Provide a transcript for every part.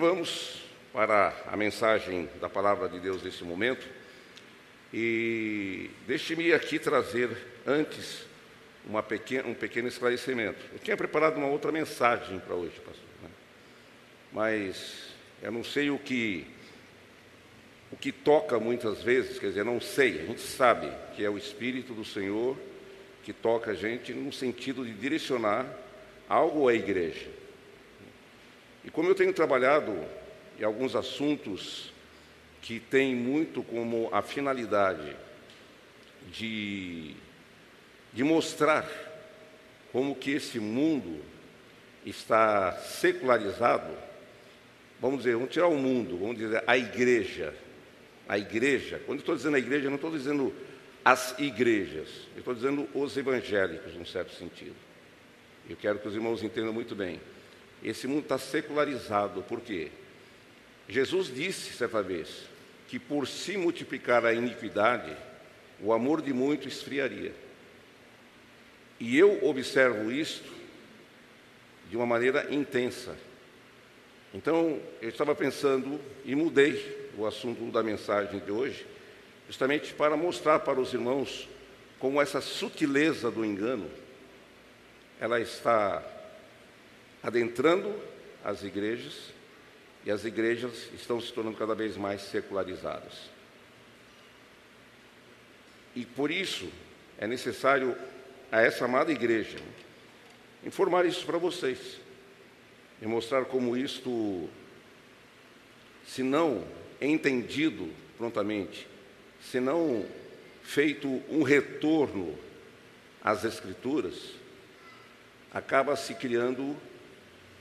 Vamos para a mensagem da palavra de Deus nesse momento. E deixe-me aqui trazer antes pequena, um pequeno esclarecimento. Eu tinha preparado uma outra mensagem para hoje, pastor, né? mas eu não sei o que o que toca muitas vezes, quer dizer, não sei, a gente sabe que é o Espírito do Senhor que toca a gente no sentido de direcionar algo à igreja. E como eu tenho trabalhado em alguns assuntos que têm muito como a finalidade de, de mostrar como que esse mundo está secularizado, vamos dizer, vamos tirar o mundo, vamos dizer a igreja. A igreja, quando estou dizendo a igreja, não estou dizendo as igrejas, eu estou dizendo os evangélicos, num certo sentido. Eu quero que os irmãos entendam muito bem. Esse mundo está secularizado, por quê? Jesus disse certa vez que por se multiplicar a iniquidade, o amor de muito esfriaria. E eu observo isto de uma maneira intensa. Então, eu estava pensando e mudei o assunto da mensagem de hoje, justamente para mostrar para os irmãos como essa sutileza do engano ela está adentrando as igrejas e as igrejas estão se tornando cada vez mais secularizadas. E por isso é necessário a essa amada igreja informar isso para vocês e mostrar como isto, se não entendido prontamente, se não feito um retorno às Escrituras, acaba se criando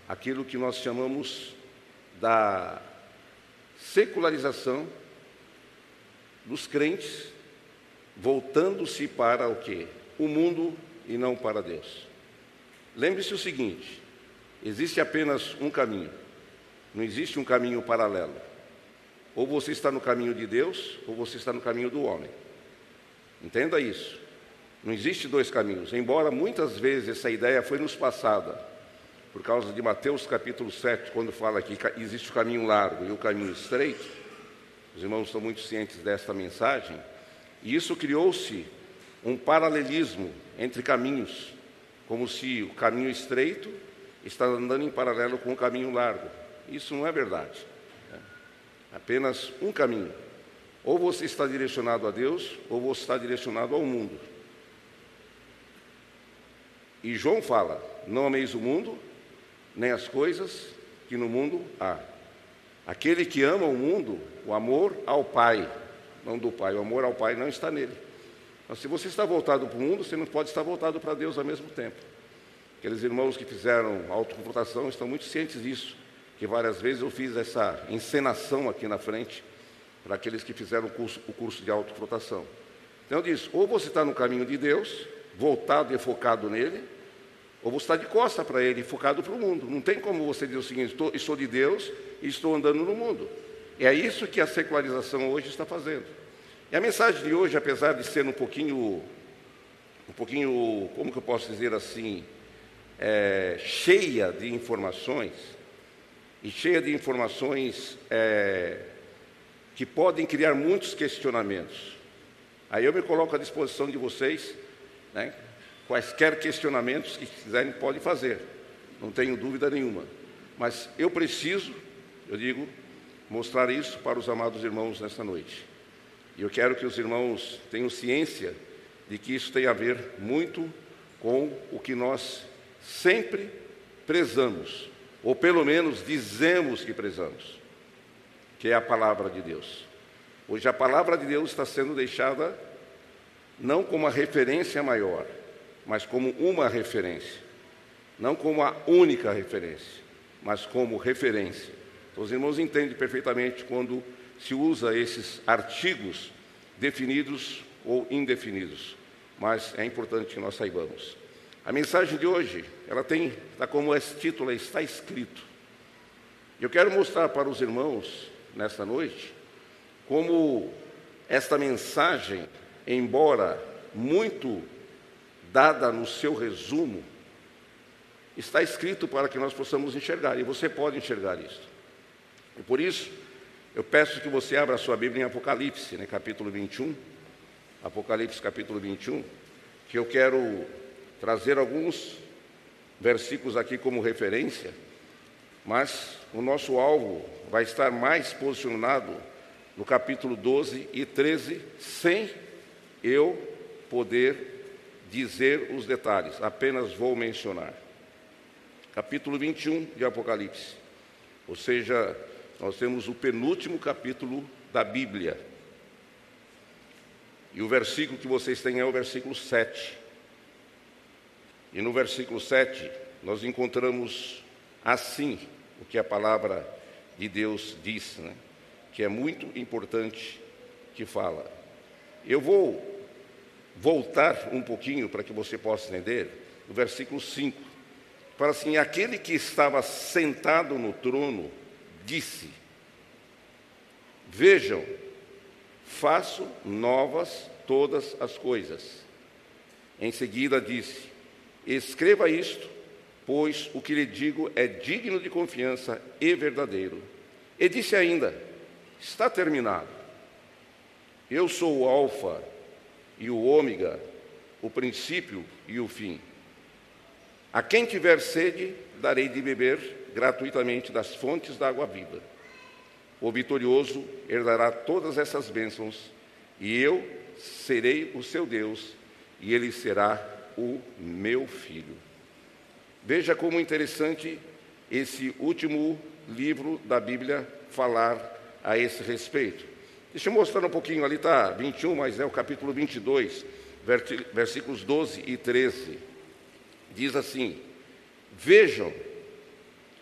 aquilo que nós chamamos da secularização dos crentes, voltando-se para o quê? O mundo e não para Deus. Lembre-se o seguinte: existe apenas um caminho, não existe um caminho paralelo. Ou você está no caminho de Deus, ou você está no caminho do homem. Entenda isso. Não existe dois caminhos, embora muitas vezes essa ideia foi nos passada, por causa de Mateus capítulo 7, quando fala que existe o caminho largo e o caminho estreito, os irmãos estão muito cientes desta mensagem, e isso criou-se um paralelismo entre caminhos, como se o caminho estreito está andando em paralelo com o caminho largo. Isso não é verdade. Né? Apenas um caminho. Ou você está direcionado a Deus, ou você está direcionado ao mundo. E João fala: Não ameis o mundo, nem as coisas que no mundo há. Aquele que ama o mundo, o amor ao Pai, não do Pai, o amor ao Pai não está nele. Mas se você está voltado para o mundo, você não pode estar voltado para Deus ao mesmo tempo. Aqueles irmãos que fizeram autoconfrontação estão muito cientes disso, que várias vezes eu fiz essa encenação aqui na frente para aqueles que fizeram o curso, o curso de autoconfrontação. Então eu disse, ou você está no caminho de Deus, voltado e focado nele, ou você está de costa para ele, focado para o mundo. Não tem como você dizer o seguinte: estou, de Deus e estou andando no mundo. É isso que a secularização hoje está fazendo. E a mensagem de hoje, apesar de ser um pouquinho, um pouquinho, como que eu posso dizer assim, é, cheia de informações, e cheia de informações é, que podem criar muitos questionamentos. Aí eu me coloco à disposição de vocês né? Quaisquer questionamentos que quiserem, podem fazer, não tenho dúvida nenhuma. Mas eu preciso, eu digo, mostrar isso para os amados irmãos nesta noite. E eu quero que os irmãos tenham ciência de que isso tem a ver muito com o que nós sempre prezamos, ou pelo menos dizemos que prezamos, que é a palavra de Deus. Hoje a palavra de Deus está sendo deixada não como a referência maior, mas como uma referência. Não como a única referência, mas como referência. Então, os irmãos entendem perfeitamente quando se usa esses artigos definidos ou indefinidos, mas é importante que nós saibamos. A mensagem de hoje, ela tem, está como esse título, está escrito. Eu quero mostrar para os irmãos, nesta noite, como esta mensagem embora muito dada no seu resumo, está escrito para que nós possamos enxergar, e você pode enxergar isso. E por isso, eu peço que você abra a sua Bíblia em Apocalipse, né, capítulo 21. Apocalipse, capítulo 21, que eu quero trazer alguns versículos aqui como referência, mas o nosso alvo vai estar mais posicionado no capítulo 12 e 13, sem eu poder dizer os detalhes, apenas vou mencionar. Capítulo 21 de Apocalipse, ou seja, nós temos o penúltimo capítulo da Bíblia. E o versículo que vocês têm é o versículo 7. E no versículo 7, nós encontramos assim o que a palavra de Deus diz, né? que é muito importante que fala. Eu vou voltar um pouquinho para que você possa entender, o versículo 5. Fala assim: aquele que estava sentado no trono disse: Vejam, faço novas todas as coisas. Em seguida disse: Escreva isto, pois o que lhe digo é digno de confiança e verdadeiro. E disse ainda: Está terminado. Eu sou o Alfa e o Ômega, o princípio e o fim. A quem tiver sede, darei de beber gratuitamente das fontes da água viva. O vitorioso herdará todas essas bênçãos, e eu serei o seu Deus, e ele será o meu filho. Veja como interessante esse último livro da Bíblia falar a esse respeito. Deixa eu mostrar um pouquinho, ali está 21, mas é o capítulo 22, versículos 12 e 13. Diz assim: Vejam,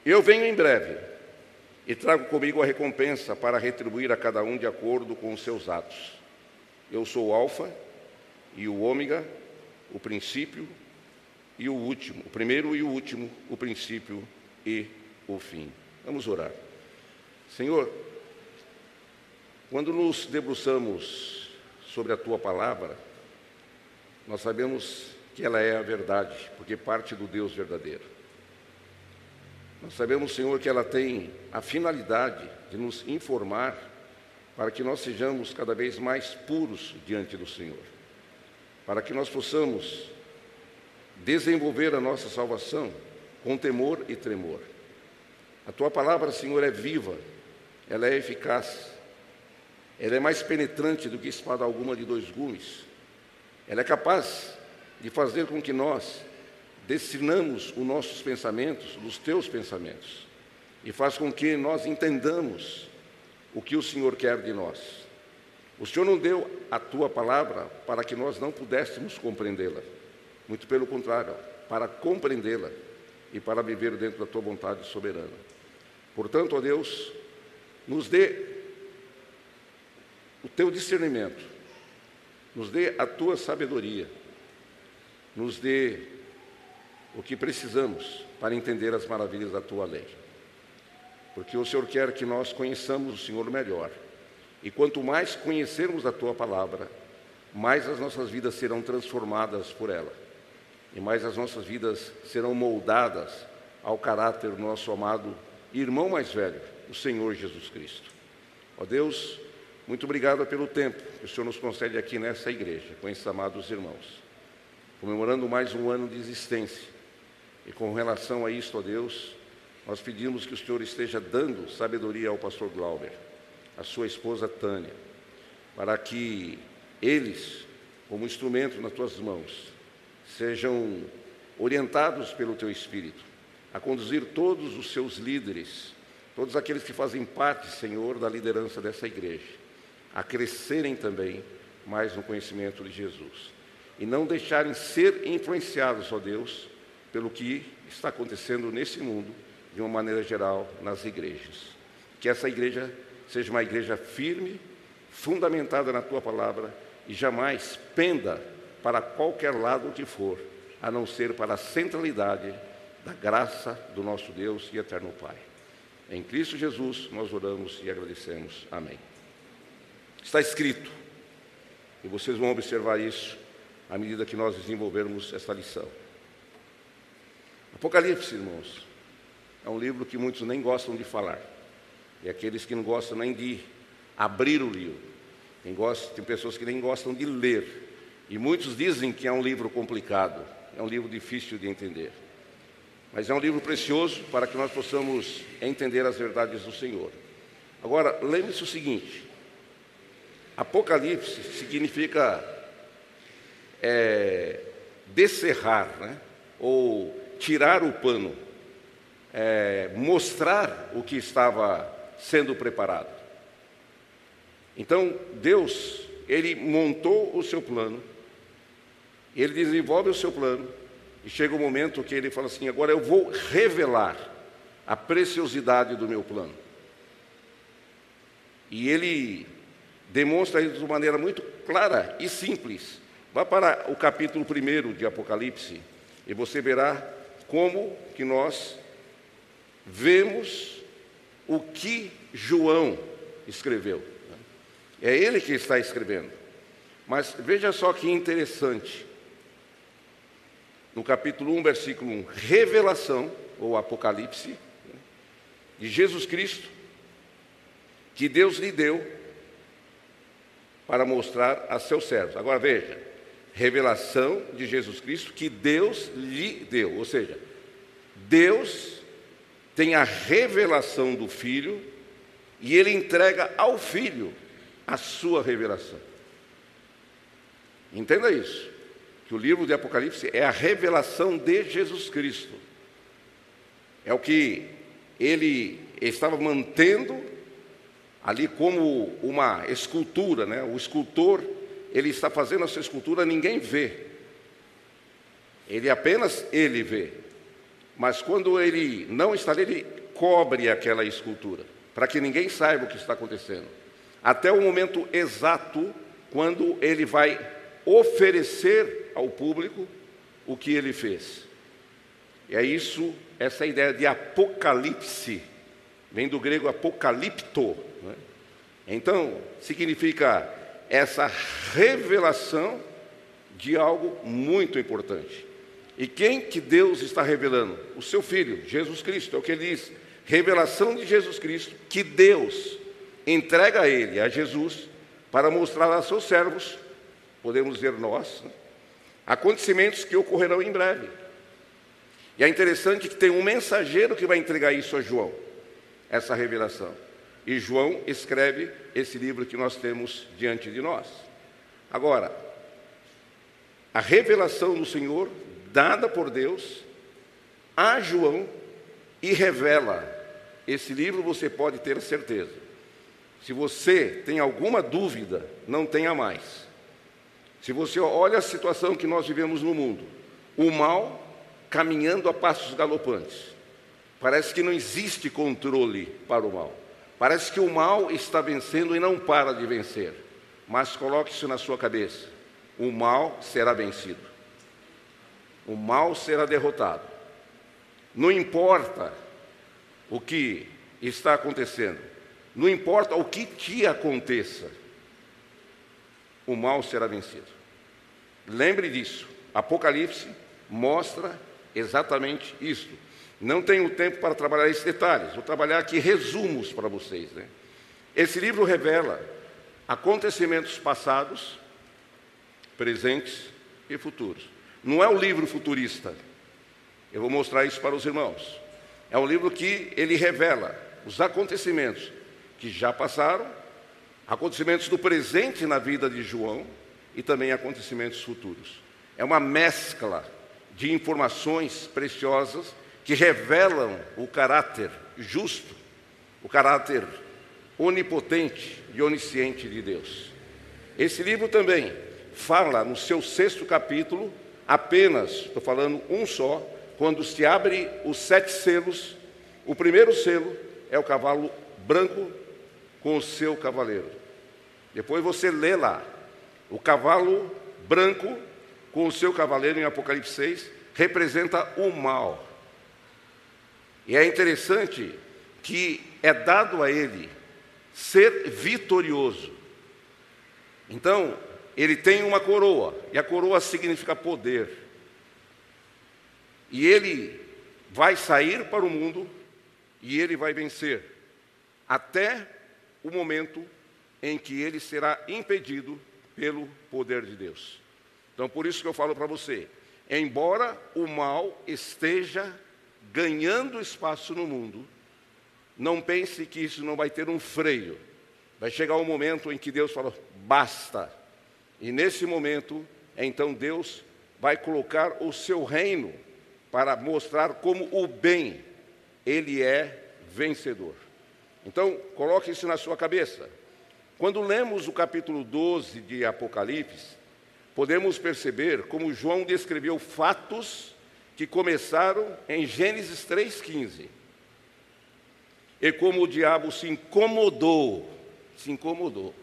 eu venho em breve e trago comigo a recompensa para retribuir a cada um de acordo com os seus atos. Eu sou o Alfa e o Ômega, o princípio e o último, o primeiro e o último, o princípio e o fim. Vamos orar. Senhor, quando nos debruçamos sobre a tua palavra, nós sabemos que ela é a verdade, porque parte do Deus verdadeiro. Nós sabemos, Senhor, que ela tem a finalidade de nos informar para que nós sejamos cada vez mais puros diante do Senhor, para que nós possamos desenvolver a nossa salvação com temor e tremor. A tua palavra, Senhor, é viva, ela é eficaz, ela é mais penetrante do que espada alguma de dois gumes, ela é capaz de fazer com que nós destinamos os nossos pensamentos dos teus pensamentos e faz com que nós entendamos o que o Senhor quer de nós. O Senhor não deu a tua palavra para que nós não pudéssemos compreendê-la. Muito pelo contrário, para compreendê-la e para viver dentro da tua vontade soberana. Portanto, ó Deus, nos dê o teu discernimento, nos dê a tua sabedoria, nos dê o que precisamos para entender as maravilhas da tua lei. Porque o Senhor quer que nós conheçamos o Senhor melhor. E quanto mais conhecermos a tua palavra, mais as nossas vidas serão transformadas por ela. E mais as nossas vidas serão moldadas ao caráter do nosso amado irmão mais velho, o Senhor Jesus Cristo. Ó Deus, muito obrigado pelo tempo que o Senhor nos concede aqui nessa igreja, com esses amados irmãos, comemorando mais um ano de existência. E com relação a isto, ó Deus, nós pedimos que o Senhor esteja dando sabedoria ao pastor Glauber, à sua esposa Tânia, para que eles, como instrumento nas tuas mãos, sejam orientados pelo teu Espírito a conduzir todos os seus líderes, todos aqueles que fazem parte, Senhor, da liderança dessa igreja, a crescerem também mais no conhecimento de Jesus e não deixarem ser influenciados, ó Deus, pelo que está acontecendo nesse mundo, de uma maneira geral, nas igrejas. Que essa igreja seja uma igreja firme, fundamentada na tua palavra e jamais penda para qualquer lado que for, a não ser para a centralidade da graça do nosso Deus e eterno Pai. Em Cristo Jesus nós oramos e agradecemos. Amém. Está escrito, e vocês vão observar isso à medida que nós desenvolvermos esta lição. Apocalipse, irmãos, é um livro que muitos nem gostam de falar. e aqueles que não gostam nem de abrir o livro. Tem, gosta, tem pessoas que nem gostam de ler. E muitos dizem que é um livro complicado, é um livro difícil de entender. Mas é um livro precioso para que nós possamos entender as verdades do Senhor. Agora, lembre-se o seguinte: Apocalipse significa é, descerrar, né? ou tirar o pano, é, mostrar o que estava sendo preparado. Então, Deus, ele montou o seu plano, ele desenvolve o seu plano, e chega o um momento que ele fala assim: agora eu vou revelar a preciosidade do meu plano. E ele demonstra isso de maneira muito clara e simples. Vá para o capítulo 1 de Apocalipse e você verá como que nós vemos o que João escreveu. É ele que está escrevendo. Mas veja só que interessante. No capítulo 1, versículo 1, revelação, ou Apocalipse, de Jesus Cristo, que Deus lhe deu para mostrar a seus servos. Agora veja, revelação de Jesus Cristo que Deus lhe deu, ou seja, Deus tem a revelação do Filho e ele entrega ao Filho a sua revelação. Entenda isso, que o livro de Apocalipse é a revelação de Jesus Cristo. É o que ele estava mantendo ali como uma escultura, né? O escultor, ele está fazendo essa escultura, ninguém vê. Ele apenas ele vê. Mas quando ele não está ali, ele cobre aquela escultura, para que ninguém saiba o que está acontecendo. Até o momento exato quando ele vai oferecer ao público o que ele fez. E é isso, essa ideia de apocalipse, vem do grego apocalipto. Então, significa essa revelação de algo muito importante. E quem que Deus está revelando? O seu Filho, Jesus Cristo. É o que ele diz. Revelação de Jesus Cristo, que Deus entrega a ele, a Jesus, para mostrar a seus servos, podemos dizer nós, né? acontecimentos que ocorrerão em breve. E é interessante que tem um mensageiro que vai entregar isso a João, essa revelação. E João escreve esse livro que nós temos diante de nós. Agora, a revelação do Senhor dada por Deus a João e revela. Esse livro você pode ter certeza. Se você tem alguma dúvida, não tenha mais. Se você olha a situação que nós vivemos no mundo, o mal caminhando a passos galopantes. Parece que não existe controle para o mal. Parece que o mal está vencendo e não para de vencer. Mas coloque isso na sua cabeça: o mal será vencido o mal será derrotado. Não importa o que está acontecendo, não importa o que te aconteça, o mal será vencido. Lembre disso. Apocalipse mostra exatamente isso. Não tenho tempo para trabalhar esses detalhes, vou trabalhar aqui resumos para vocês. Né? Esse livro revela acontecimentos passados, presentes e futuros. Não é um livro futurista. Eu vou mostrar isso para os irmãos. É um livro que ele revela os acontecimentos que já passaram, acontecimentos do presente na vida de João e também acontecimentos futuros. É uma mescla de informações preciosas que revelam o caráter justo, o caráter onipotente e onisciente de Deus. Esse livro também fala no seu sexto capítulo apenas, estou falando um só, quando se abre os sete selos, o primeiro selo é o cavalo branco com o seu cavaleiro. Depois você lê lá, o cavalo branco com o seu cavaleiro em Apocalipse 6 representa o mal. E é interessante que é dado a ele ser vitorioso. Então, ele tem uma coroa, e a coroa significa poder. E ele vai sair para o mundo e ele vai vencer. até o momento em que ele será impedido pelo poder de Deus. Então, por isso que eu falo para você: embora o mal esteja ganhando espaço no mundo, não pense que isso não vai ter um freio. Vai chegar um momento em que Deus fala: basta. E nesse momento, então Deus vai colocar o seu reino para mostrar como o bem ele é vencedor. Então, coloque isso na sua cabeça. Quando lemos o capítulo 12 de Apocalipse, podemos perceber como João descreveu fatos que começaram em Gênesis 3,15. E como o diabo se incomodou, se incomodou.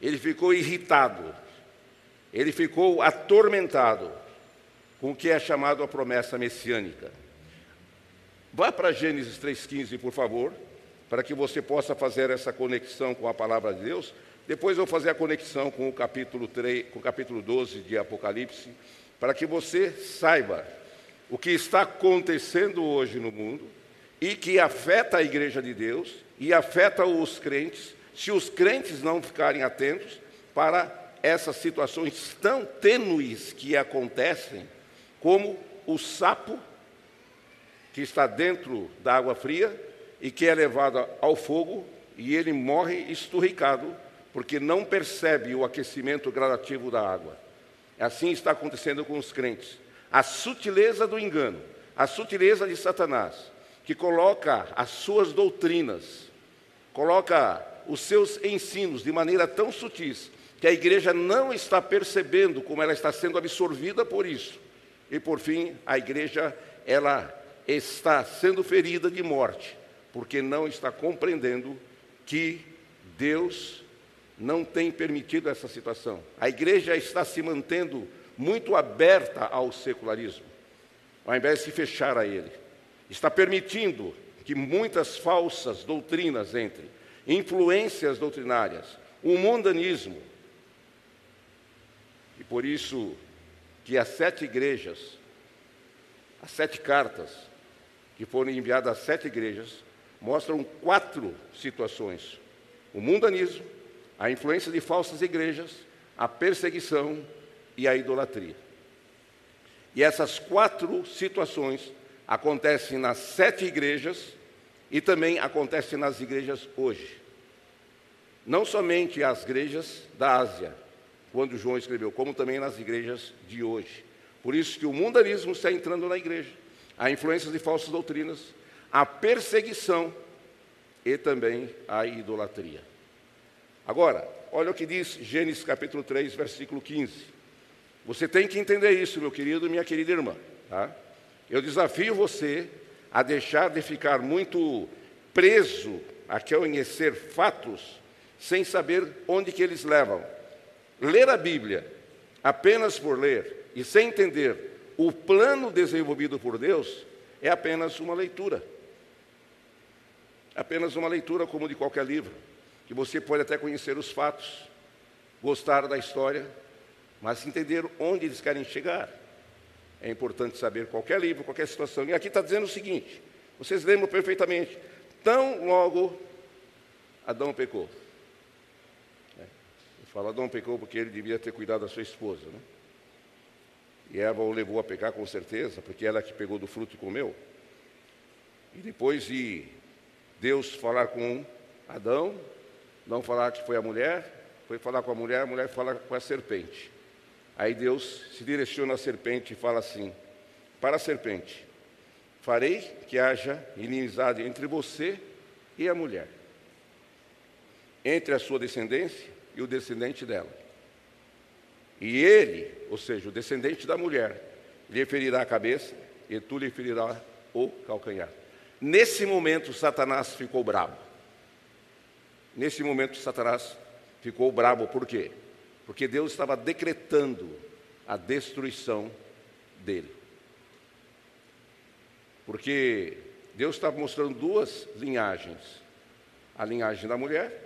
Ele ficou irritado, ele ficou atormentado com o que é chamado a promessa messiânica. Vá para Gênesis 3,15, por favor para que você possa fazer essa conexão com a palavra de Deus. Depois eu vou fazer a conexão com o capítulo 3, com o capítulo 12 de Apocalipse, para que você saiba o que está acontecendo hoje no mundo e que afeta a igreja de Deus e afeta os crentes, se os crentes não ficarem atentos para essas situações tão tênues que acontecem, como o sapo que está dentro da água fria e que é levado ao fogo e ele morre esturricado porque não percebe o aquecimento gradativo da água. Assim está acontecendo com os crentes. A sutileza do engano, a sutileza de Satanás, que coloca as suas doutrinas, coloca os seus ensinos de maneira tão sutis que a igreja não está percebendo como ela está sendo absorvida por isso. E por fim, a igreja ela está sendo ferida de morte porque não está compreendendo que Deus não tem permitido essa situação. A igreja está se mantendo muito aberta ao secularismo, ao invés de se fechar a ele. Está permitindo que muitas falsas doutrinas entrem, influências doutrinárias, o mundanismo. E por isso que as sete igrejas, as sete cartas que foram enviadas às sete igrejas, mostram quatro situações: o mundanismo, a influência de falsas igrejas, a perseguição e a idolatria. E essas quatro situações acontecem nas sete igrejas e também acontecem nas igrejas hoje. Não somente as igrejas da Ásia, quando João escreveu, como também nas igrejas de hoje. Por isso que o mundanismo está entrando na igreja, a influência de falsas doutrinas, a perseguição e também a idolatria. Agora, olha o que diz Gênesis capítulo 3, versículo 15. Você tem que entender isso, meu querido e minha querida irmã. Tá? Eu desafio você a deixar de ficar muito preso a conhecer fatos sem saber onde que eles levam. Ler a Bíblia apenas por ler e sem entender o plano desenvolvido por Deus é apenas uma leitura apenas uma leitura como de qualquer livro, que você pode até conhecer os fatos, gostar da história, mas entender onde eles querem chegar. É importante saber qualquer livro, qualquer situação. E aqui está dizendo o seguinte: vocês lembram perfeitamente, tão logo Adão pecou. É, eu falo Adão pecou porque ele devia ter cuidado da sua esposa. Né? E Eva o levou a pecar com certeza, porque ela que pegou do fruto e comeu. E depois de Deus falar com Adão, não falar que foi a mulher, foi falar com a mulher, a mulher fala com a serpente. Aí Deus se direciona à serpente e fala assim: Para a serpente, farei que haja inimizade entre você e a mulher, entre a sua descendência e o descendente dela. E ele, ou seja, o descendente da mulher, lhe ferirá a cabeça e tu lhe ferirá o calcanhar. Nesse momento, Satanás ficou bravo. Nesse momento, Satanás ficou bravo, por quê? Porque Deus estava decretando a destruição dele. Porque Deus estava mostrando duas linhagens: a linhagem da mulher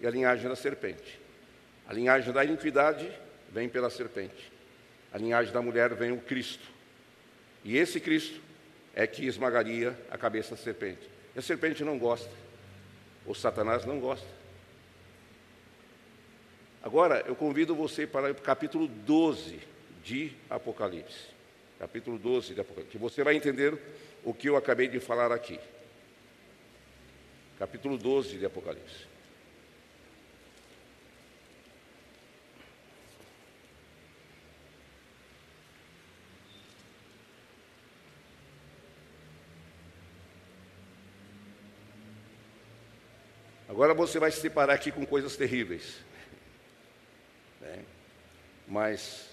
e a linhagem da serpente. A linhagem da iniquidade vem pela serpente, a linhagem da mulher vem o Cristo. E esse Cristo é que esmagaria a cabeça da serpente. E a serpente não gosta. O Satanás não gosta. Agora, eu convido você para o capítulo 12 de Apocalipse. Capítulo 12 de Apocalipse. Que você vai entender o que eu acabei de falar aqui. Capítulo 12 de Apocalipse. Agora você vai se separar aqui com coisas terríveis. Né? Mas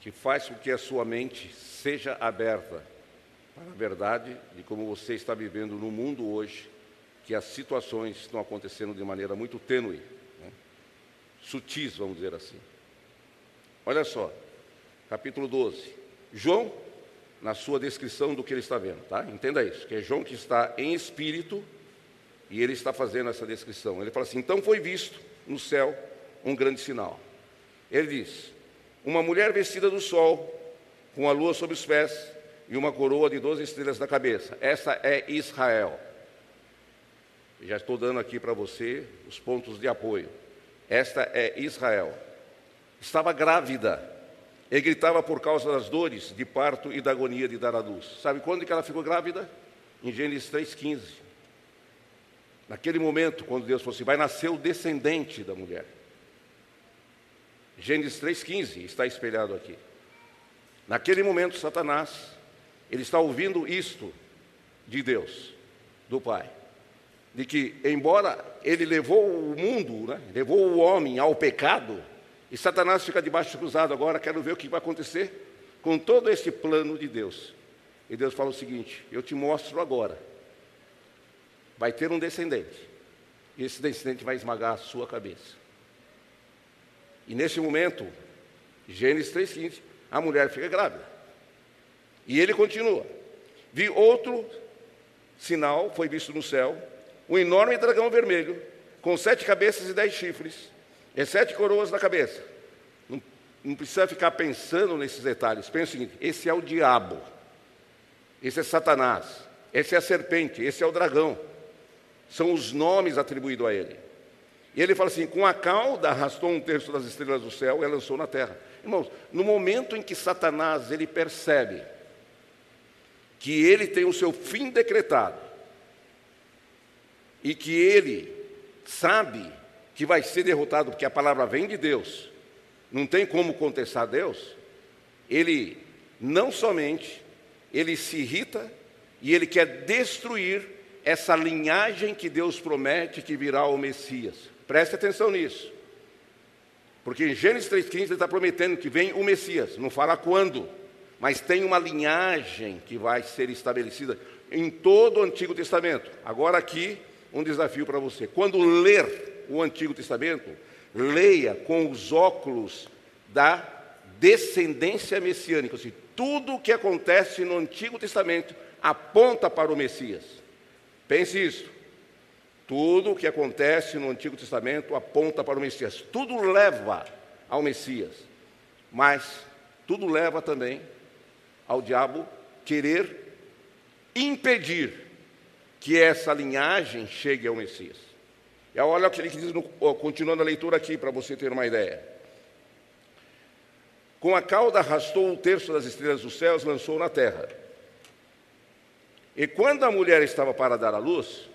que faz com que a sua mente seja aberta para a verdade de como você está vivendo no mundo hoje, que as situações estão acontecendo de maneira muito tênue, né? sutis, vamos dizer assim. Olha só, capítulo 12. João, na sua descrição do que ele está vendo, tá? Entenda isso, que é João que está em espírito e ele está fazendo essa descrição. Ele fala assim: então foi visto no céu um grande sinal. Ele diz: uma mulher vestida do sol, com a lua sob os pés e uma coroa de doze estrelas na cabeça. Essa é Israel. Já estou dando aqui para você os pontos de apoio. Esta é Israel. Estava grávida e gritava por causa das dores de parto e da agonia de dar à luz. Sabe quando que ela ficou grávida? Em Gênesis 3,15. Naquele momento, quando Deus falou assim, vai nascer o descendente da mulher. Gênesis 3,15 está espelhado aqui. Naquele momento, Satanás, ele está ouvindo isto de Deus, do Pai. De que, embora ele levou o mundo, né, levou o homem ao pecado, e Satanás fica debaixo cruzado agora, quero ver o que vai acontecer com todo esse plano de Deus. E Deus fala o seguinte: eu te mostro agora vai ter um descendente. E esse descendente vai esmagar a sua cabeça. E nesse momento, Gênesis 3,15, a mulher fica grávida. E ele continua. Vi outro sinal, foi visto no céu, um enorme dragão vermelho, com sete cabeças e dez chifres, e sete coroas na cabeça. Não, não precisa ficar pensando nesses detalhes. Pensa o seguinte: esse é o diabo, esse é Satanás, esse é a serpente, esse é o dragão são os nomes atribuídos a ele. E ele fala assim: com a cauda arrastou um terço das estrelas do céu e lançou na terra. Irmãos, no momento em que Satanás ele percebe que ele tem o seu fim decretado e que ele sabe que vai ser derrotado porque a palavra vem de Deus, não tem como contestar Deus, ele não somente ele se irrita e ele quer destruir essa linhagem que Deus promete que virá o Messias. Preste atenção nisso. Porque em Gênesis 3,15 ele está prometendo que vem o Messias, não fala quando, mas tem uma linhagem que vai ser estabelecida em todo o Antigo Testamento. Agora aqui um desafio para você. Quando ler o Antigo Testamento, leia com os óculos da descendência messiânica. Ou seja, tudo o que acontece no Antigo Testamento aponta para o Messias. Pense isso. Tudo o que acontece no Antigo Testamento aponta para o Messias. Tudo leva ao Messias. Mas tudo leva também ao diabo querer impedir que essa linhagem chegue ao Messias. E olha o que ele diz, no, continuando a leitura aqui, para você ter uma ideia. Com a cauda arrastou um terço das estrelas dos céus, lançou na terra. E quando a mulher estava para dar à luz,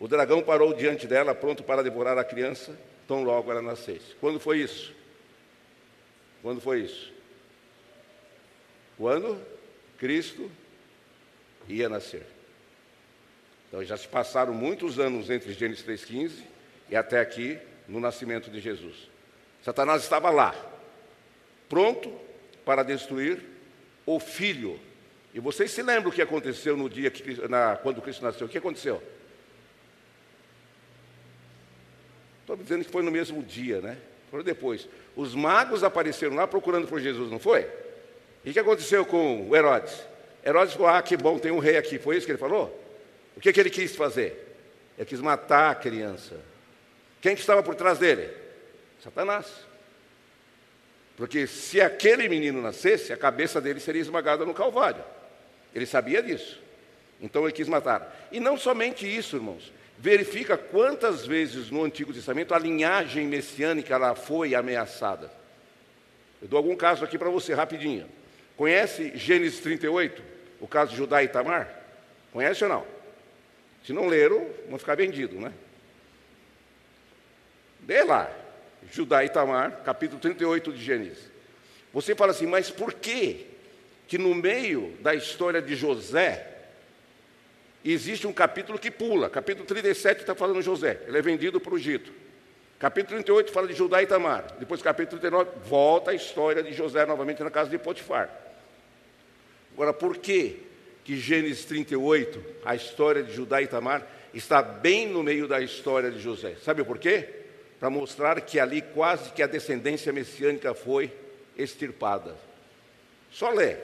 o dragão parou diante dela, pronto para devorar a criança, tão logo ela nascesse. Quando foi isso? Quando foi isso? Quando Cristo ia nascer. Então já se passaram muitos anos entre Gênesis 3,15 e até aqui no nascimento de Jesus. Satanás estava lá, pronto para destruir o filho e vocês se lembram o que aconteceu no dia que, na, quando Cristo nasceu? O que aconteceu? Estou dizendo que foi no mesmo dia, né? Foi depois. Os magos apareceram lá procurando por Jesus, não foi? E o que aconteceu com Herodes? Herodes falou: Ah, que bom, tem um rei aqui. Foi isso que ele falou? O que, que ele quis fazer? Ele quis matar a criança. Quem que estava por trás dele? Satanás. Porque se aquele menino nascesse, a cabeça dele seria esmagada no Calvário. Ele sabia disso. Então ele quis matar. E não somente isso, irmãos. verifica quantas vezes no Antigo Testamento a linhagem messiânica ela foi ameaçada. Eu dou algum caso aqui para você, rapidinho. Conhece Gênesis 38, o caso de Judá e Tamar? Conhece ou não? Se não leram, vão ficar vendidos, né? Dê lá, Judá e Tamar, capítulo 38 de Gênesis. Você fala assim, mas por que que no meio da história de José existe um capítulo que pula? Capítulo 37 está falando de José, ele é vendido para o Egito. Capítulo 38 fala de Judá e Tamar. Depois, capítulo 39, volta a história de José novamente na casa de Potifar. Agora, por que, que Gênesis 38, a história de Judá e Tamar, está bem no meio da história de José? Sabe por quê? Para mostrar que ali quase que a descendência messiânica foi extirpada. Só lê.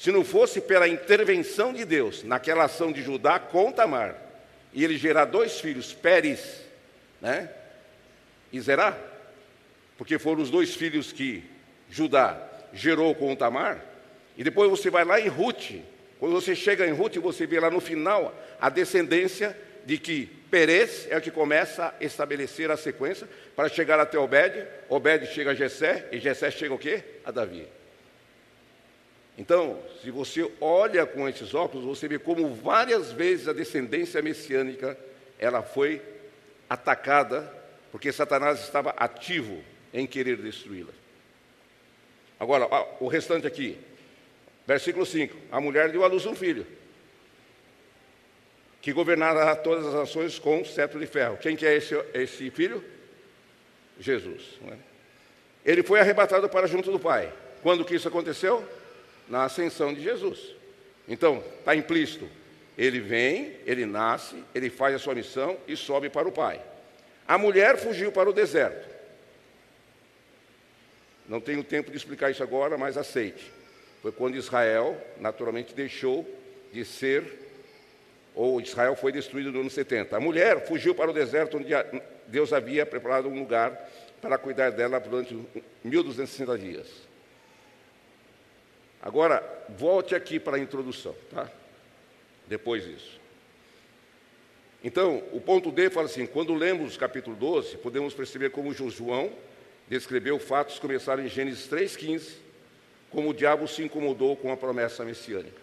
Se não fosse pela intervenção de Deus naquela ação de Judá com Tamar, e ele gerar dois filhos, Pérez, né? e Zerá, porque foram os dois filhos que Judá gerou com Tamar, e depois você vai lá em Ruth, quando você chega em Ruth, você vê lá no final a descendência de que Perez é o que começa a estabelecer a sequência para chegar até Obed, Obed chega a Jessé, e Jessé chega o quê? A Davi. Então, se você olha com esses óculos, você vê como várias vezes a descendência messiânica ela foi atacada porque Satanás estava ativo em querer destruí-la. Agora, o restante aqui, versículo 5: A mulher deu à luz um filho, que governará todas as nações com cetro de ferro. Quem que é esse, esse filho? Jesus. É? Ele foi arrebatado para junto do Pai. Quando que isso aconteceu? Na ascensão de Jesus. Então, está implícito. Ele vem, ele nasce, ele faz a sua missão e sobe para o Pai. A mulher fugiu para o deserto. Não tenho tempo de explicar isso agora, mas aceite. Foi quando Israel, naturalmente, deixou de ser, ou Israel foi destruído no ano 70. A mulher fugiu para o deserto, onde Deus havia preparado um lugar para cuidar dela durante 1260 dias. Agora, volte aqui para a introdução, tá? Depois disso. Então, o ponto D fala assim: quando lemos capítulo 12, podemos perceber como João descreveu fatos que começaram em Gênesis 3,15, como o diabo se incomodou com a promessa messiânica.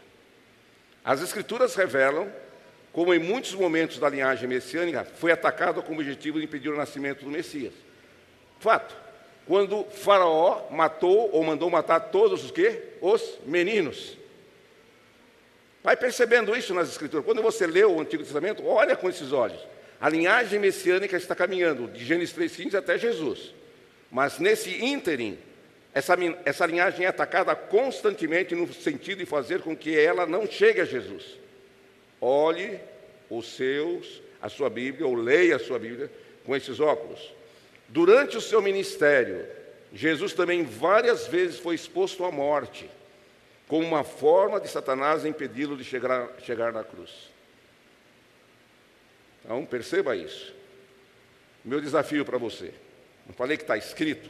As Escrituras revelam como, em muitos momentos da linhagem messiânica, foi atacado com o objetivo de impedir o nascimento do Messias. Fato. Quando Faraó matou ou mandou matar todos os quê? Os meninos. Vai percebendo isso nas Escrituras. Quando você lê o Antigo Testamento, olha com esses olhos. A linhagem messiânica está caminhando de Gênesis 3,15 até Jesus. Mas nesse ínterim, essa, essa linhagem é atacada constantemente no sentido de fazer com que ela não chegue a Jesus. Olhe os seus, a sua Bíblia, ou leia a sua Bíblia com esses óculos. Durante o seu ministério, Jesus também várias vezes foi exposto à morte como uma forma de Satanás impedi-lo de chegar, chegar na cruz. Então, perceba isso. Meu desafio para você. Não falei que está escrito?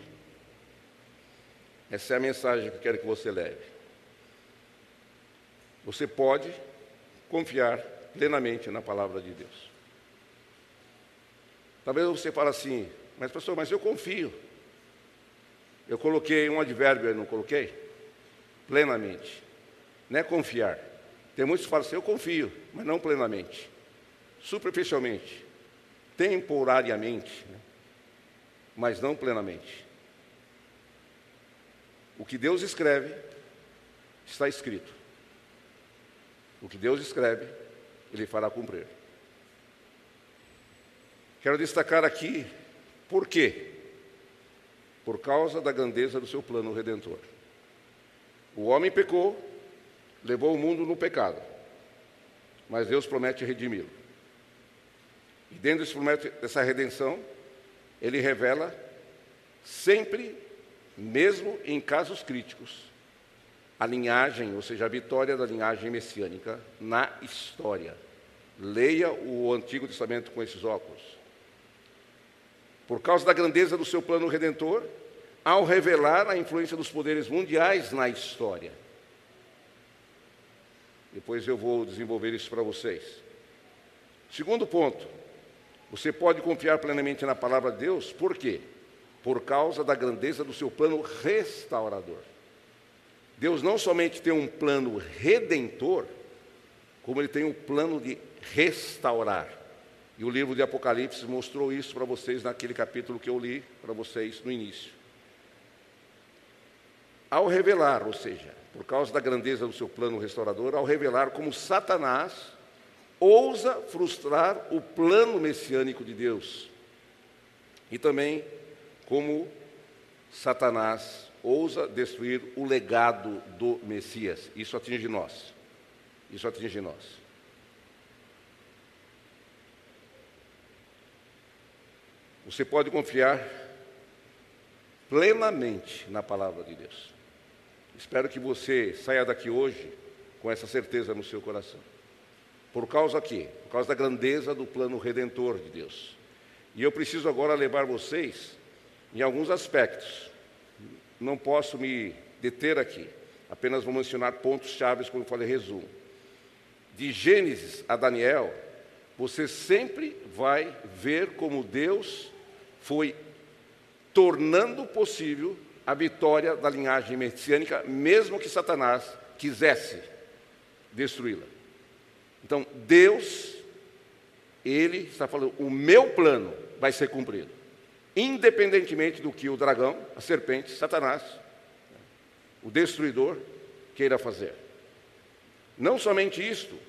Essa é a mensagem que eu quero que você leve. Você pode confiar plenamente na palavra de Deus. Talvez você fale assim, mas pastor, mas eu confio. Eu coloquei um advérbio, eu não coloquei? plenamente. Não é confiar. Tem muitos que falam assim, eu confio, mas não plenamente. Superficialmente, temporariamente, né? mas não plenamente. O que Deus escreve, está escrito. O que Deus escreve, Ele fará cumprir. Quero destacar aqui por quê? Por causa da grandeza do seu plano redentor. O homem pecou, levou o mundo no pecado, mas Deus promete redimi-lo. E dentro dessa redenção, ele revela sempre, mesmo em casos críticos, a linhagem, ou seja, a vitória da linhagem messiânica na história. Leia o Antigo Testamento com esses óculos. Por causa da grandeza do seu plano redentor, ao revelar a influência dos poderes mundiais na história. Depois eu vou desenvolver isso para vocês. Segundo ponto, Você pode confiar plenamente na palavra de Deus, por quê? Por causa da grandeza do seu plano restaurador. Deus não somente tem um plano redentor, como ele tem um plano de restaurar. E o livro de Apocalipse mostrou isso para vocês naquele capítulo que eu li para vocês no início. Ao revelar, ou seja, por causa da grandeza do seu plano restaurador, ao revelar como Satanás ousa frustrar o plano messiânico de Deus. E também como Satanás ousa destruir o legado do Messias. Isso atinge nós. Isso atinge nós. Você pode confiar plenamente na palavra de Deus. Espero que você saia daqui hoje com essa certeza no seu coração. Por causa aqui, por causa da grandeza do plano redentor de Deus. E eu preciso agora levar vocês em alguns aspectos. Não posso me deter aqui, apenas vou mencionar pontos chaves, como eu falei, resumo. De Gênesis a Daniel, você sempre vai ver como Deus foi tornando possível a vitória da linhagem messiânica, mesmo que Satanás quisesse destruí-la. Então, Deus, Ele está falando, o meu plano vai ser cumprido, independentemente do que o dragão, a serpente, Satanás, o destruidor, queira fazer. Não somente isto,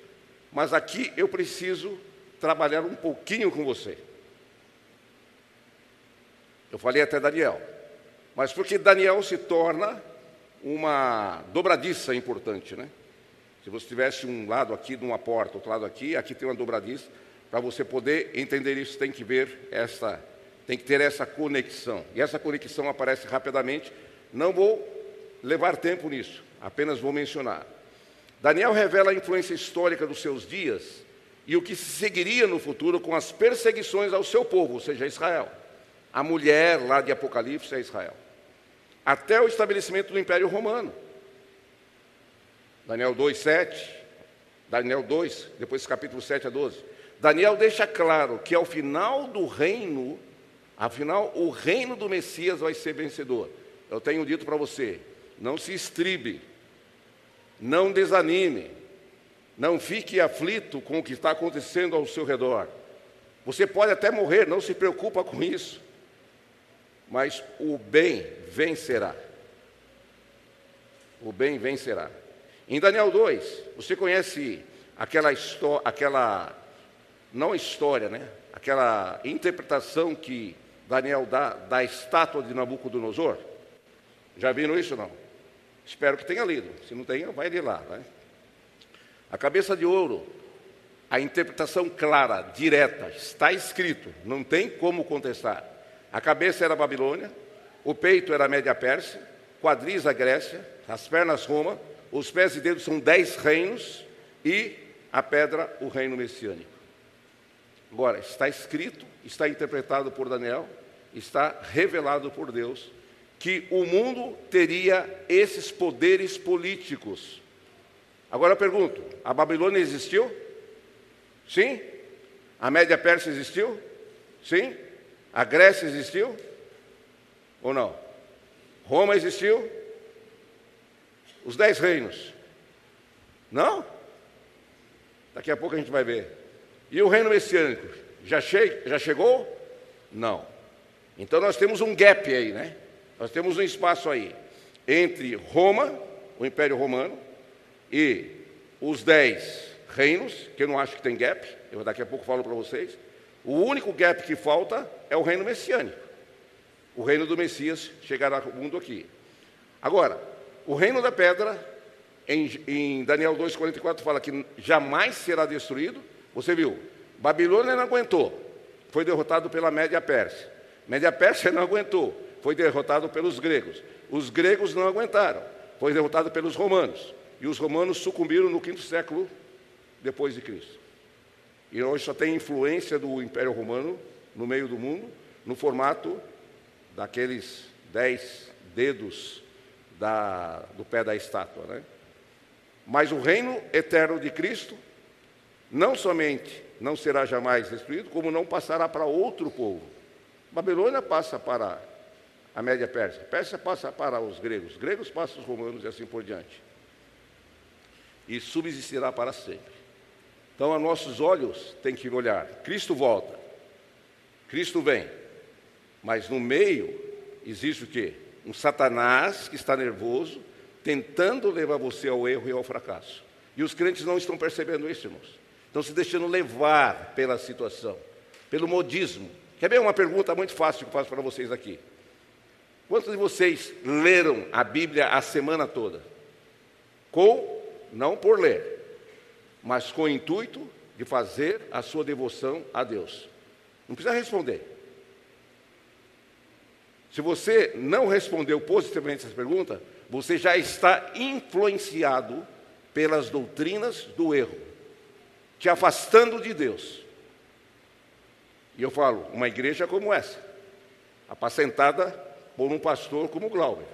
mas aqui eu preciso trabalhar um pouquinho com você. Eu falei até Daniel. Mas porque Daniel se torna uma dobradiça importante, né? Se você tivesse um lado aqui de uma porta, outro lado aqui, aqui tem uma dobradiça, para você poder entender isso, tem que ver essa, tem que ter essa conexão. E essa conexão aparece rapidamente. Não vou levar tempo nisso, apenas vou mencionar. Daniel revela a influência histórica dos seus dias e o que se seguiria no futuro com as perseguições ao seu povo, ou seja, Israel. A mulher lá de Apocalipse é Israel. Até o estabelecimento do Império Romano. Daniel 2, 7. Daniel 2, depois capítulo 7 a 12. Daniel deixa claro que ao final do reino, afinal, o reino do Messias vai ser vencedor. Eu tenho dito para você: não se estribe, não desanime, não fique aflito com o que está acontecendo ao seu redor. Você pode até morrer, não se preocupa com isso mas o bem vencerá. O bem vencerá. Em Daniel 2, você conhece aquela história, aquela não história, né? Aquela interpretação que Daniel dá da estátua de Nabucodonosor? Já viram isso não? Espero que tenha lido. Se não tenha, vai ler lá. Né? A cabeça de ouro, a interpretação clara, direta, está escrito, não tem como contestar. A cabeça era a Babilônia, o peito era a Média Pérsia, quadris a Grécia, as pernas Roma, os pés e dedos são dez reinos e a pedra o reino messiânico. Agora, está escrito, está interpretado por Daniel, está revelado por Deus, que o mundo teria esses poderes políticos. Agora eu pergunto: a Babilônia existiu? Sim? A Média Pérsia existiu? Sim? A Grécia existiu? Ou não? Roma existiu? Os dez reinos? Não? Daqui a pouco a gente vai ver. E o reino messiânico? Já, che já chegou? Não. Então nós temos um gap aí, né? Nós temos um espaço aí entre Roma, o Império Romano, e os dez reinos, que eu não acho que tem gap, eu daqui a pouco falo para vocês. O único gap que falta é o reino messiânico. O reino do Messias chegará ao mundo aqui. Agora, o reino da pedra, em, em Daniel 2,44, fala que jamais será destruído. Você viu, Babilônia não aguentou, foi derrotado pela Média Pérsia. Média Pérsia não aguentou, foi derrotado pelos gregos. Os gregos não aguentaram, foi derrotado pelos romanos. E os romanos sucumbiram no quinto século depois de Cristo. E hoje só tem influência do Império Romano no meio do mundo, no formato daqueles dez dedos da, do pé da estátua. Né? Mas o reino eterno de Cristo não somente não será jamais destruído, como não passará para outro povo. Babilônia passa para a média Pérsia, Pérsia passa para os gregos, gregos passam os romanos e assim por diante. E subsistirá para sempre. Então, a nossos olhos tem que olhar. Cristo volta, Cristo vem, mas no meio existe o quê? Um Satanás que está nervoso, tentando levar você ao erro e ao fracasso. E os crentes não estão percebendo isso, irmãos. Estão se deixando levar pela situação, pelo modismo. Quer ver uma pergunta muito fácil que eu faço para vocês aqui? Quantos de vocês leram a Bíblia a semana toda? Com, não por ler, mas com o intuito de fazer a sua devoção a Deus. Não precisa responder. Se você não respondeu positivamente essa pergunta, você já está influenciado pelas doutrinas do erro, te afastando de Deus. E eu falo, uma igreja como essa, apacentada por um pastor como Glauber,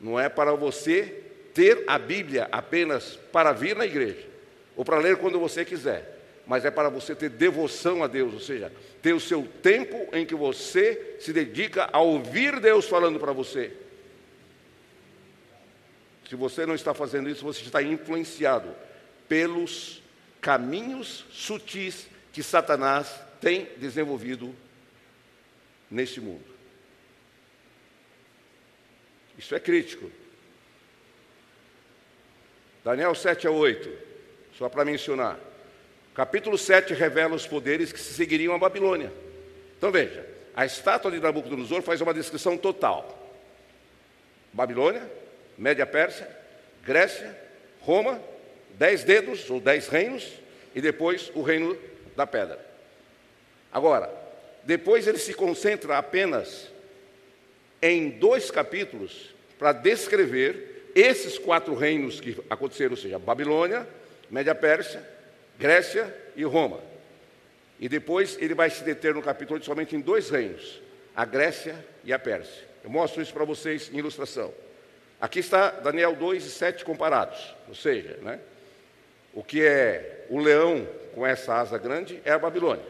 não é para você ter a Bíblia apenas para vir na igreja, ou para ler quando você quiser, mas é para você ter devoção a Deus, ou seja, ter o seu tempo em que você se dedica a ouvir Deus falando para você. Se você não está fazendo isso, você está influenciado pelos caminhos sutis que Satanás tem desenvolvido neste mundo. Isso é crítico. Daniel 7 a 8, só para mencionar. Capítulo 7 revela os poderes que se seguiriam a Babilônia. Então veja, a estátua de Nabucodonosor faz uma descrição total. Babilônia, Média Pérsia, Grécia, Roma, dez dedos ou dez reinos, e depois o reino da pedra. Agora, depois ele se concentra apenas em dois capítulos para descrever esses quatro reinos que aconteceram, ou seja, Babilônia, Média Pérsia, Grécia e Roma. E depois ele vai se deter no capítulo 8 somente em dois reinos, a Grécia e a Pérsia. Eu mostro isso para vocês em ilustração. Aqui está Daniel 2 e 7 comparados, ou seja, né, o que é o leão com essa asa grande é a Babilônia.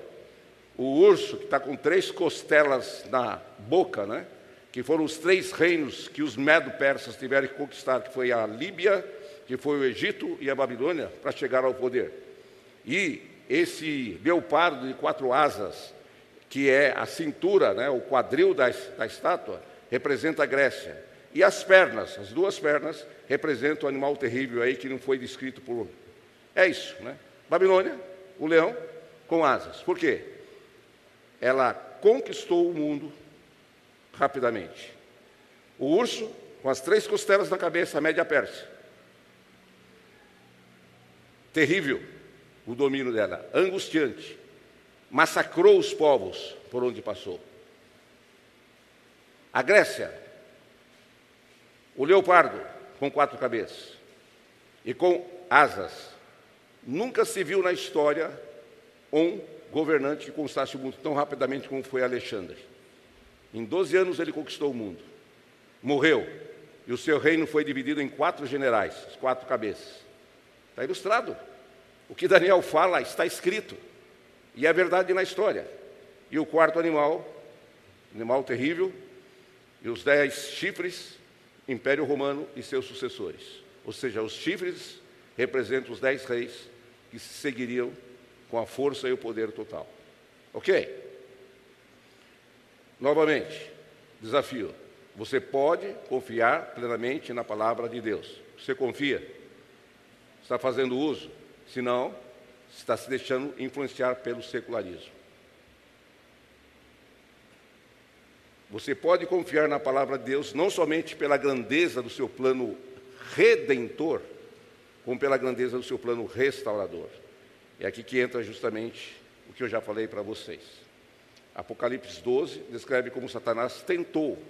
O urso, que está com três costelas na boca, né, que foram os três reinos que os medo-persas tiveram que conquistar, que foi a Líbia, que foi o Egito e a Babilônia, para chegar ao poder. E esse leopardo de quatro asas, que é a cintura, né, o quadril da, da estátua, representa a Grécia. E as pernas, as duas pernas, representam o animal terrível aí que não foi descrito por. É isso, né? Babilônia, o leão com asas. Por quê? Ela conquistou o mundo rapidamente. O urso, com as três costelas na cabeça, a média Pérsia. Terrível o domínio dela, angustiante. Massacrou os povos por onde passou. A Grécia, o leopardo com quatro cabeças e com asas. Nunca se viu na história um governante que conquistasse o mundo tão rapidamente como foi Alexandre. Em 12 anos ele conquistou o mundo. Morreu. E o seu reino foi dividido em quatro generais, quatro cabeças. Está ilustrado. O que Daniel fala está escrito, e é verdade na história. E o quarto animal, animal terrível, e os dez chifres, Império Romano e seus sucessores. Ou seja, os chifres representam os dez reis que se seguiriam com a força e o poder total. Ok? Novamente, desafio. Você pode confiar plenamente na palavra de Deus. Você confia? Está fazendo uso? senão está se deixando influenciar pelo secularismo. Você pode confiar na palavra de Deus não somente pela grandeza do seu plano redentor, como pela grandeza do seu plano restaurador. É aqui que entra justamente o que eu já falei para vocês. Apocalipse 12 descreve como Satanás tentou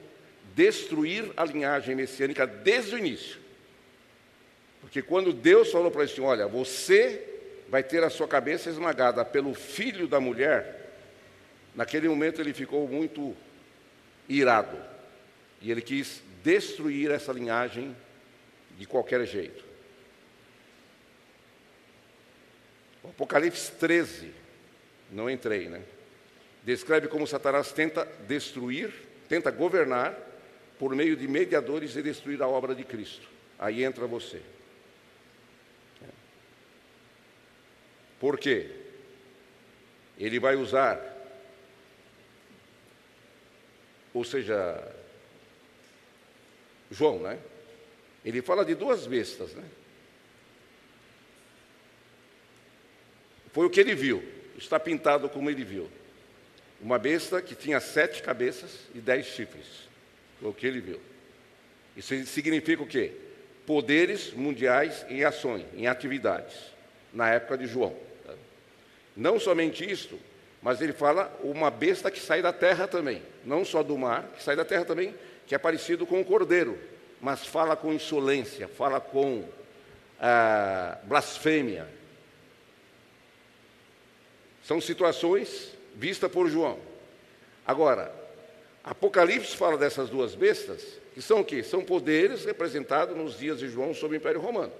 destruir a linhagem messiânica desde o início. Porque quando Deus falou para ele assim: Olha, você vai ter a sua cabeça esmagada pelo filho da mulher, naquele momento ele ficou muito irado. E ele quis destruir essa linhagem de qualquer jeito. O Apocalipse 13 não entrei, né? Descreve como Satanás tenta destruir, tenta governar por meio de mediadores e destruir a obra de Cristo. Aí entra você. Por quê? Ele vai usar, ou seja, João, né? Ele fala de duas bestas, né? Foi o que ele viu, está pintado como ele viu. Uma besta que tinha sete cabeças e dez chifres. Foi o que ele viu. Isso significa o quê? Poderes mundiais em ações, em atividades, na época de João. Não somente isto, mas ele fala uma besta que sai da terra também, não só do mar, que sai da terra também, que é parecido com o cordeiro, mas fala com insolência, fala com ah, blasfêmia. São situações vistas por João. Agora, Apocalipse fala dessas duas bestas, que são o quê? São poderes representados nos dias de João sob o Império Romano.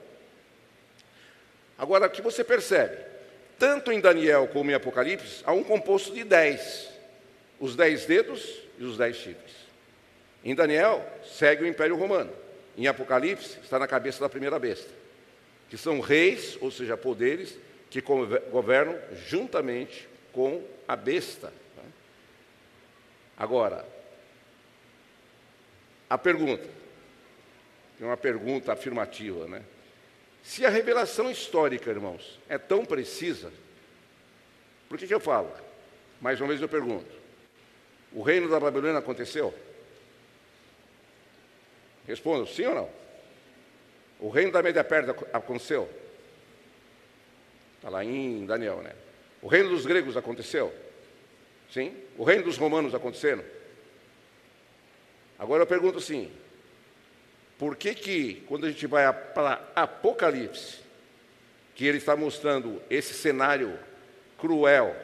Agora, o que você percebe? Tanto em Daniel como em Apocalipse, há um composto de dez: os dez dedos e os dez chifres. Em Daniel, segue o Império Romano. Em Apocalipse, está na cabeça da primeira besta, que são reis, ou seja, poderes, que governam juntamente com a besta. Né? Agora, a pergunta, é uma pergunta afirmativa, né? Se a revelação histórica, irmãos, é tão precisa, por que, que eu falo? Mais uma vez eu pergunto: o reino da Babilônia aconteceu? Respondo, sim ou não? O reino da Média Perda aconteceu? Está lá em Daniel, né? O reino dos gregos aconteceu? Sim. O reino dos romanos aconteceram? Agora eu pergunto assim: por que que, quando a gente vai para Apocalipse, que ele está mostrando esse cenário cruel,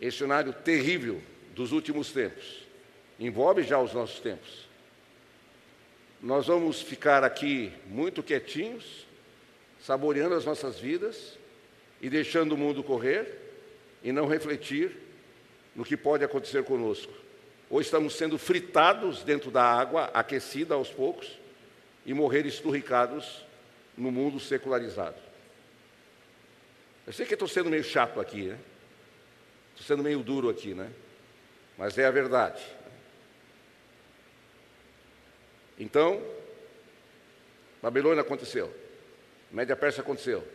esse cenário terrível dos últimos tempos, envolve já os nossos tempos. Nós vamos ficar aqui muito quietinhos, saboreando as nossas vidas e deixando o mundo correr e não refletir no que pode acontecer conosco. Ou estamos sendo fritados dentro da água, aquecida aos poucos, e morrer esturricados no mundo secularizado. Eu sei que estou sendo meio chato aqui, né? Estou sendo meio duro aqui, né? Mas é a verdade. Então, Babilônia aconteceu, Média Pérsia aconteceu,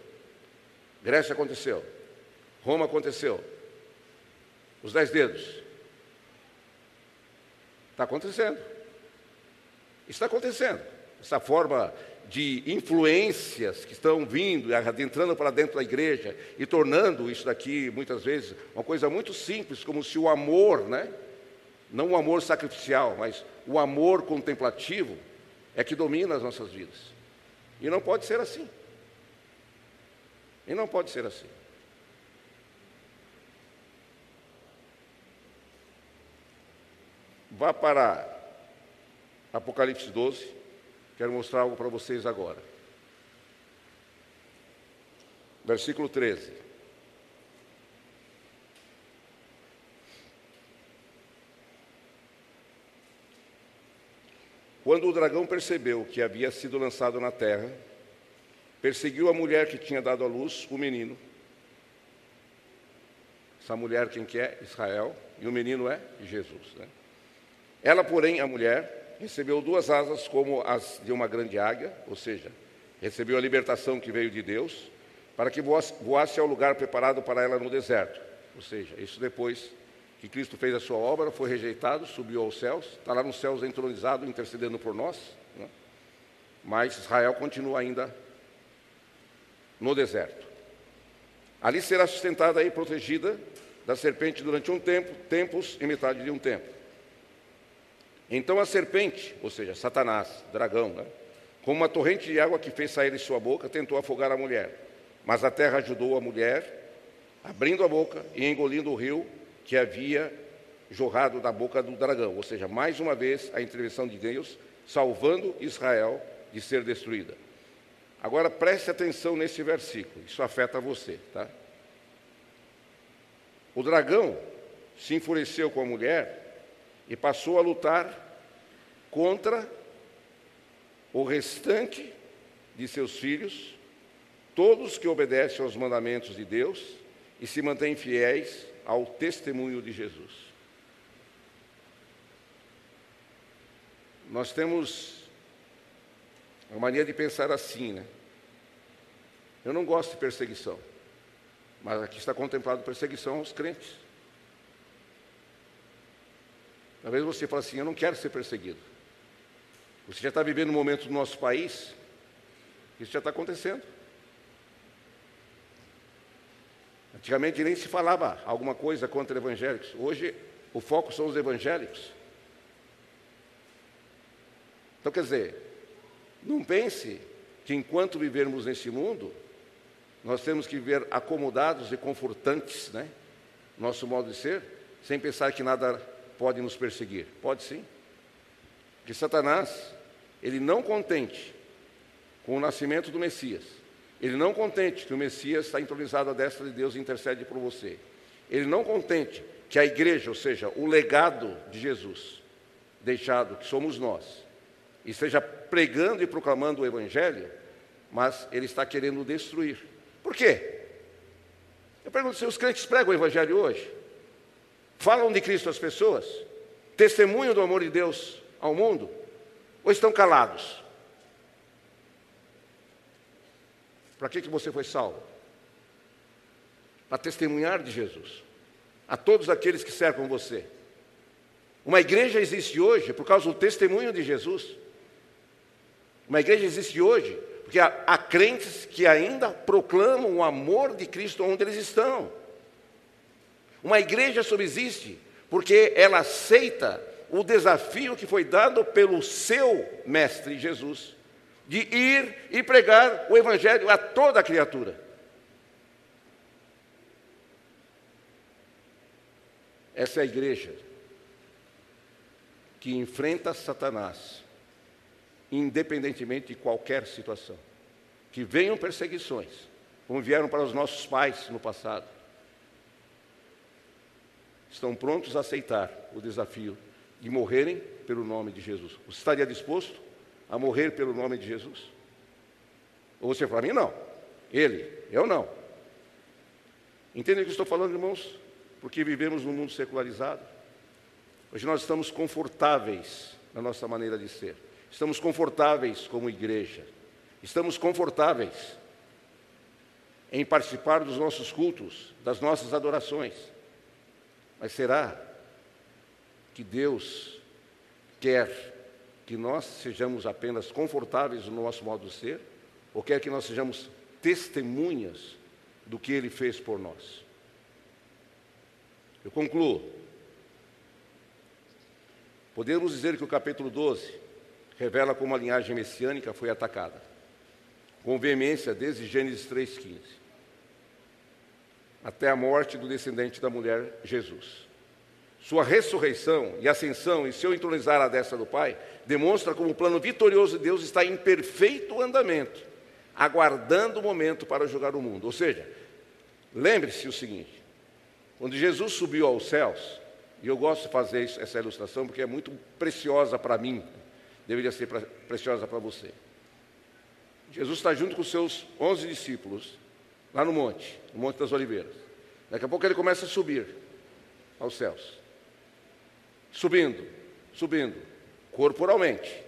Grécia aconteceu, Roma aconteceu, os dez dedos. Está acontecendo. Está acontecendo. Essa forma de influências que estão vindo, adentrando para dentro da igreja e tornando isso daqui, muitas vezes, uma coisa muito simples, como se o amor, né? não o amor sacrificial, mas o amor contemplativo, é que domina as nossas vidas. E não pode ser assim. E não pode ser assim. Vá para Apocalipse 12. Quero mostrar algo para vocês agora. Versículo 13. Quando o dragão percebeu que havia sido lançado na terra, perseguiu a mulher que tinha dado à luz o menino. Essa mulher, quem que é? Israel. E o menino é Jesus. Né? Ela, porém, a mulher, recebeu duas asas como as de uma grande águia, ou seja, recebeu a libertação que veio de Deus, para que voasse ao lugar preparado para ela no deserto. Ou seja, isso depois que Cristo fez a sua obra, foi rejeitado, subiu aos céus, está lá nos céus entronizado, intercedendo por nós. Né? Mas Israel continua ainda no deserto. Ali será sustentada e protegida da serpente durante um tempo, tempos e metade de um tempo. Então a serpente, ou seja, Satanás, dragão, né? com uma torrente de água que fez sair de sua boca, tentou afogar a mulher. Mas a terra ajudou a mulher, abrindo a boca e engolindo o rio que havia jorrado da boca do dragão, ou seja, mais uma vez a intervenção de Deus salvando Israel de ser destruída. Agora preste atenção nesse versículo, isso afeta você, tá? O dragão se enfureceu com a mulher e passou a lutar contra o restante de seus filhos, todos que obedecem aos mandamentos de Deus e se mantêm fiéis ao testemunho de Jesus. Nós temos a mania de pensar assim, né? Eu não gosto de perseguição, mas aqui está contemplado perseguição aos crentes. Talvez você fale assim: Eu não quero ser perseguido. Você já está vivendo um momento no nosso país, isso já está acontecendo. Antigamente nem se falava alguma coisa contra evangélicos. Hoje o foco são os evangélicos. Então, quer dizer, não pense que enquanto vivermos nesse mundo, nós temos que viver acomodados e confortantes, né? Nosso modo de ser, sem pensar que nada pode nos perseguir. Pode sim. Que Satanás, ele não contente com o nascimento do Messias, ele não contente que o Messias está entronizado à destra de Deus e intercede por você. Ele não contente que a igreja, ou seja, o legado de Jesus, deixado, que somos nós, esteja pregando e proclamando o Evangelho, mas ele está querendo destruir. Por quê? Eu pergunto se os crentes pregam o Evangelho hoje, falam de Cristo às pessoas, testemunham do amor de Deus ao mundo, ou estão calados? Para que, que você foi salvo? Para testemunhar de Jesus a todos aqueles que cercam você. Uma igreja existe hoje por causa do testemunho de Jesus. Uma igreja existe hoje porque há, há crentes que ainda proclamam o amor de Cristo onde eles estão. Uma igreja subsiste porque ela aceita o desafio que foi dado pelo seu mestre Jesus de ir e pregar o evangelho a toda a criatura. Essa é a igreja que enfrenta Satanás independentemente de qualquer situação. Que venham perseguições, como vieram para os nossos pais no passado. Estão prontos a aceitar o desafio de morrerem pelo nome de Jesus. Você estaria disposto a morrer pelo nome de Jesus? Ou você fala, mim não, ele, eu não. Entendem o que estou falando, irmãos? Porque vivemos num mundo secularizado. Hoje nós estamos confortáveis na nossa maneira de ser. Estamos confortáveis como igreja. Estamos confortáveis em participar dos nossos cultos, das nossas adorações. Mas será que Deus quer que nós sejamos apenas confortáveis no nosso modo de ser? Ou quer que nós sejamos testemunhas do que Ele fez por nós? Eu concluo. Podemos dizer que o capítulo 12 revela como a linhagem messiânica foi atacada, com veemência desde Gênesis 3,15, até a morte do descendente da mulher, Jesus. Sua ressurreição e ascensão e seu entronizar à destra do Pai demonstra como o plano vitorioso de Deus está em perfeito andamento, aguardando o momento para julgar o mundo. Ou seja, lembre-se o seguinte: quando Jesus subiu aos céus, e eu gosto de fazer essa ilustração porque é muito preciosa para mim, deveria ser preciosa para você. Jesus está junto com seus onze discípulos, lá no monte, no Monte das Oliveiras. Daqui a pouco ele começa a subir aos céus. Subindo, subindo, corporalmente.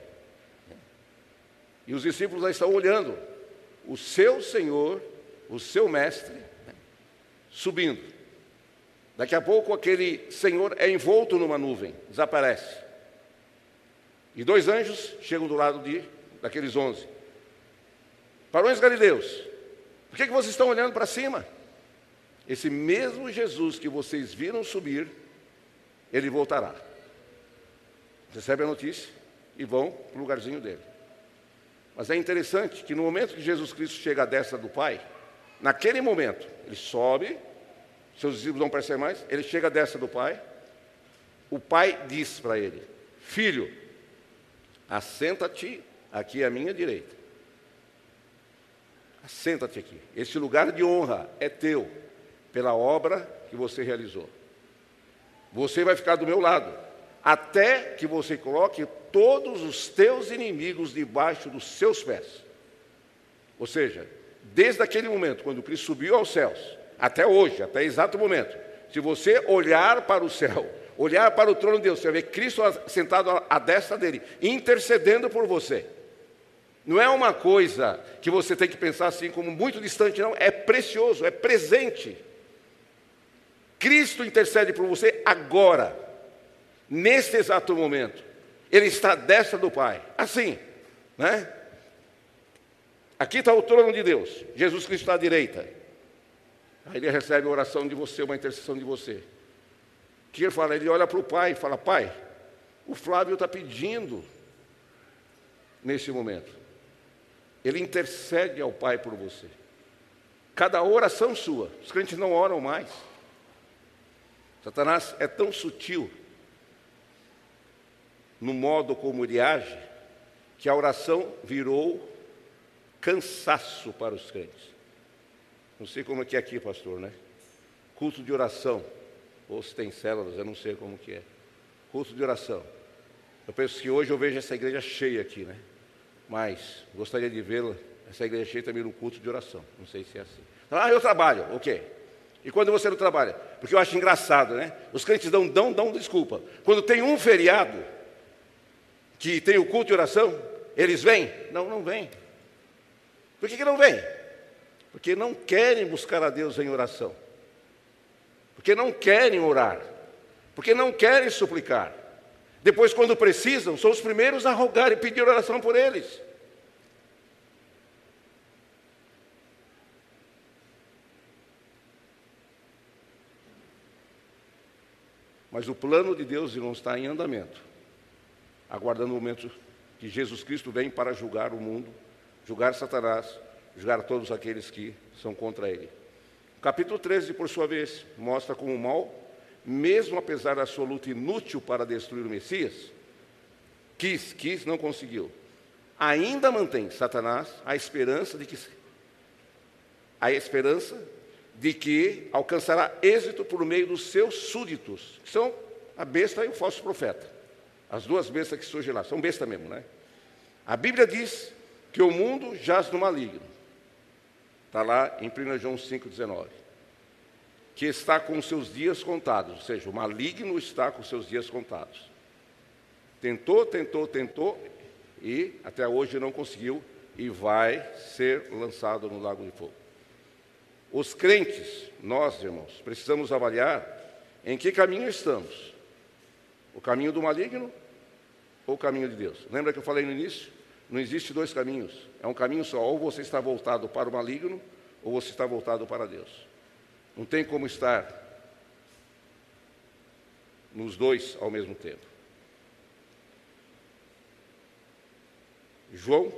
E os discípulos lá estão olhando o seu Senhor, o seu Mestre, subindo. Daqui a pouco aquele Senhor é envolto numa nuvem, desaparece. E dois anjos chegam do lado de, daqueles onze. Parões galileus, por que, que vocês estão olhando para cima? Esse mesmo Jesus que vocês viram subir, ele voltará. Recebem a notícia e vão para o lugarzinho dele. Mas é interessante que no momento que Jesus Cristo chega à destra do Pai, naquele momento, ele sobe, seus discípulos não percebem mais, ele chega à destra do Pai, o Pai diz para ele: Filho, Assenta-te aqui à minha direita. Assenta-te aqui. Este lugar de honra é teu. pela obra que você realizou. Você vai ficar do meu lado, até que você coloque todos os teus inimigos debaixo dos seus pés. Ou seja, desde aquele momento, quando Cristo subiu aos céus, até hoje, até exato momento, se você olhar para o céu, olhar para o trono de Deus, você vai ver Cristo sentado à destra dele, intercedendo por você. Não é uma coisa que você tem que pensar assim como muito distante, não. É precioso, é presente. Cristo intercede por você agora, neste exato momento. Ele está à destra do Pai. Assim, né? Aqui está o trono de Deus. Jesus Cristo está à direita. Aí ele recebe a oração de você, uma intercessão de você. O que ele fala? Ele olha para o pai e fala: Pai, o Flávio está pedindo nesse momento. Ele intercede ao Pai por você. Cada oração sua, os crentes não oram mais. Satanás é tão sutil no modo como ele age, que a oração virou cansaço para os crentes. Não sei como é que é aqui, pastor, né? Culto de oração. Ou se tem células, eu não sei como que é. Culto de oração. Eu penso que hoje eu vejo essa igreja cheia aqui, né? Mas gostaria de vê-la, essa igreja cheia também no culto de oração. Não sei se é assim. Ah, eu trabalho, ok. E quando você não trabalha? Porque eu acho engraçado, né? Os crentes dão, dão, dão desculpa. Quando tem um feriado que tem o culto de oração, eles vêm? Não, não vêm. Por que, que não vêm? porque não querem buscar a Deus em oração, porque não querem orar, porque não querem suplicar. Depois, quando precisam, são os primeiros a rogar e pedir oração por eles. Mas o plano de Deus não está em andamento, aguardando o momento que Jesus Cristo vem para julgar o mundo, julgar Satanás julgar todos aqueles que são contra ele. O capítulo 13, por sua vez, mostra como o mal, mesmo apesar da sua luta inútil para destruir o Messias, quis, quis, não conseguiu. Ainda mantém Satanás a esperança de que a esperança de que alcançará êxito por meio dos seus súditos, que são a besta e o falso profeta. As duas bestas que surgem lá, são besta mesmo, né? A Bíblia diz que o mundo jaz no maligno. Está lá em 1 João 5,19. Que está com seus dias contados, ou seja, o maligno está com seus dias contados. Tentou, tentou, tentou e até hoje não conseguiu e vai ser lançado no lago de fogo. Os crentes, nós, irmãos, precisamos avaliar em que caminho estamos. O caminho do maligno ou o caminho de Deus? Lembra que eu falei no início? Não existe dois caminhos, é um caminho só. Ou você está voltado para o maligno, ou você está voltado para Deus. Não tem como estar nos dois ao mesmo tempo. João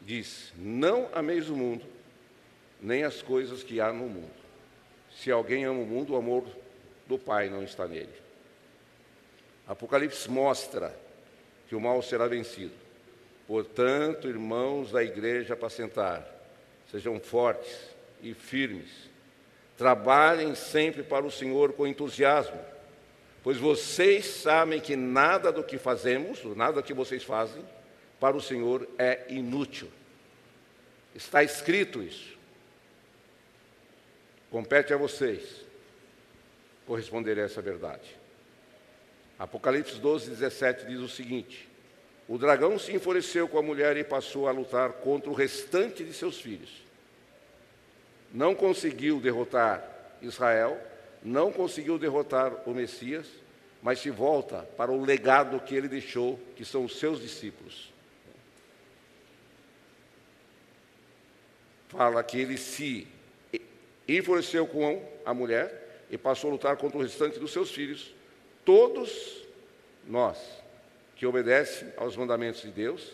diz: Não ameis o mundo, nem as coisas que há no mundo. Se alguém ama o mundo, o amor do Pai não está nele. Apocalipse mostra que o mal será vencido. Portanto, irmãos da igreja apacentar, sejam fortes e firmes. Trabalhem sempre para o Senhor com entusiasmo, pois vocês sabem que nada do que fazemos, nada que vocês fazem, para o Senhor é inútil. Está escrito isso. Compete a vocês corresponder a essa verdade. Apocalipse 12, 17 diz o seguinte: o dragão se enfureceu com a mulher e passou a lutar contra o restante de seus filhos. Não conseguiu derrotar Israel, não conseguiu derrotar o Messias, mas se volta para o legado que ele deixou, que são os seus discípulos. Fala que ele se enfureceu com a mulher e passou a lutar contra o restante dos seus filhos, todos nós que obedecem aos mandamentos de Deus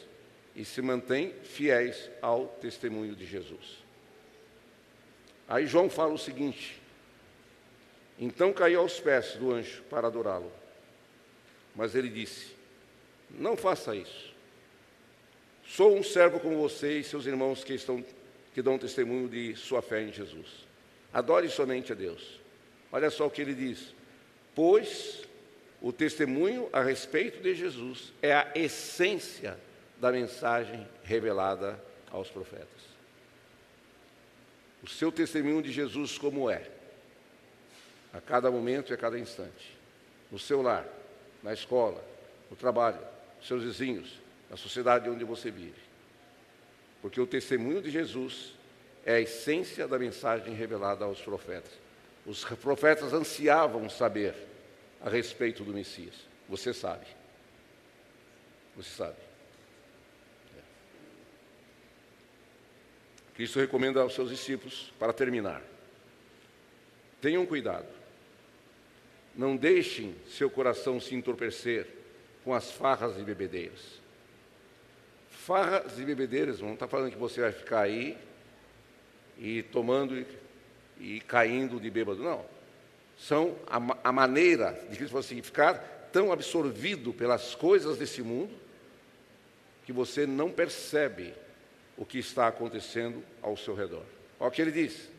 e se mantêm fiéis ao testemunho de Jesus. Aí João fala o seguinte: Então caiu aos pés do anjo para adorá-lo. Mas ele disse: Não faça isso. Sou um servo como você e seus irmãos que estão que dão testemunho de sua fé em Jesus. Adore somente a Deus. Olha só o que ele diz: Pois o testemunho a respeito de Jesus é a essência da mensagem revelada aos profetas. O seu testemunho de Jesus, como é, a cada momento e a cada instante, no seu lar, na escola, no trabalho, seus vizinhos, na sociedade onde você vive. Porque o testemunho de Jesus é a essência da mensagem revelada aos profetas. Os profetas ansiavam saber a respeito do Messias. Você sabe. Você sabe. Cristo recomenda aos seus discípulos, para terminar: tenham cuidado. Não deixem seu coração se entorpecer com as farras e bebedeiras. Farras e bebedeiras, não está falando que você vai ficar aí e tomando e, e caindo de bêbado, não. São a, a maneira de Cristo assim, ficar tão absorvido pelas coisas desse mundo que você não percebe o que está acontecendo ao seu redor. Olha o que ele diz: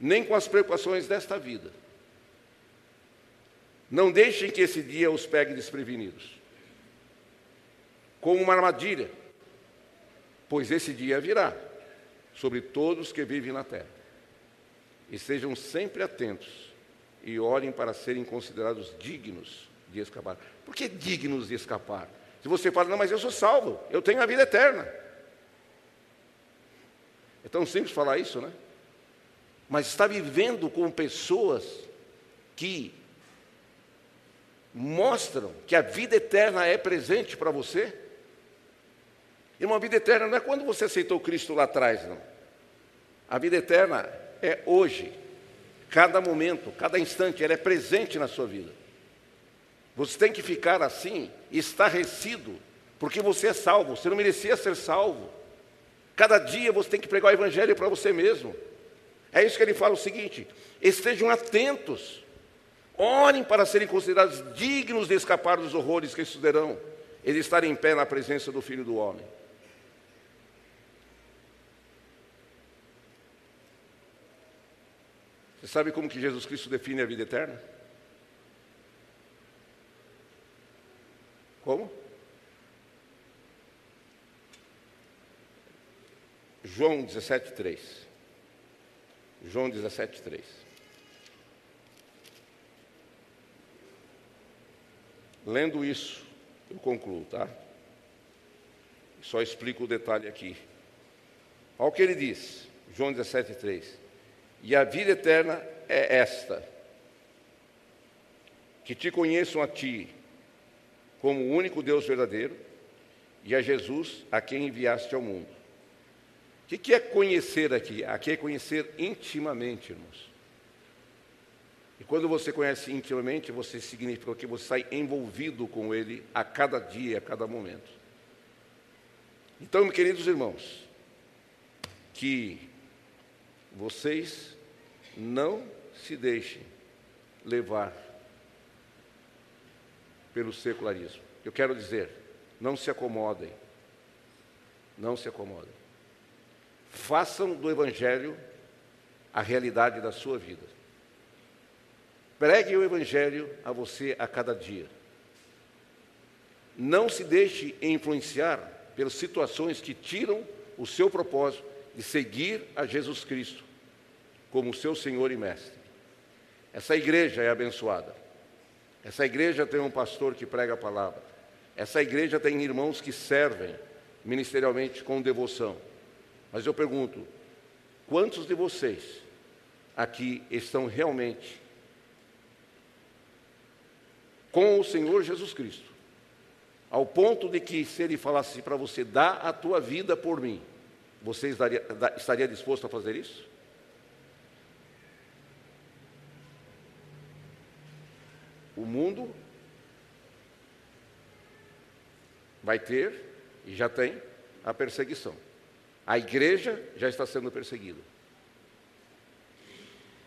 nem com as preocupações desta vida. Não deixem que esse dia os pegue desprevenidos, como uma armadilha, pois esse dia virá sobre todos que vivem na terra. E sejam sempre atentos e orem para serem considerados dignos de escapar. Por que dignos de escapar? Se você fala, não, mas eu sou salvo, eu tenho a vida eterna. É tão simples falar isso, né? Mas está vivendo com pessoas que mostram que a vida eterna é presente para você. E uma vida eterna não é quando você aceitou Cristo lá atrás, não. A vida eterna é hoje, cada momento, cada instante, ela é presente na sua vida. Você tem que ficar assim, estarrecido, porque você é salvo, você não merecia ser salvo. Cada dia você tem que pregar o Evangelho para você mesmo. É isso que ele fala o seguinte: estejam atentos, orem para serem considerados dignos de escapar dos horrores que estudarão, eles estarem em pé na presença do Filho do Homem. Você sabe como que Jesus Cristo define a vida eterna? Como? João 17,3. João 17,3. Lendo isso, eu concluo, tá? Só explico o detalhe aqui. Olha o que ele diz, João 17,3. E a vida eterna é esta: que te conheçam a ti como o único Deus verdadeiro e a Jesus a quem enviaste ao mundo. O que é conhecer aqui? Aqui é conhecer intimamente, irmãos. E quando você conhece intimamente, você significa que você sai envolvido com Ele a cada dia, a cada momento. Então, meus queridos irmãos, que vocês não se deixem levar pelo secularismo. Eu quero dizer, não se acomodem. Não se acomodem. Façam do Evangelho a realidade da sua vida. Pregue o Evangelho a você a cada dia. Não se deixe influenciar pelas situações que tiram o seu propósito de seguir a Jesus Cristo como seu Senhor e Mestre. Essa igreja é abençoada. Essa igreja tem um pastor que prega a palavra. Essa igreja tem irmãos que servem ministerialmente com devoção. Mas eu pergunto: quantos de vocês aqui estão realmente com o Senhor Jesus Cristo? Ao ponto de que, se ele falasse para você, dá a tua vida por mim, você estaria, estaria disposto a fazer isso? O mundo vai ter, e já tem, a perseguição. A igreja já está sendo perseguida.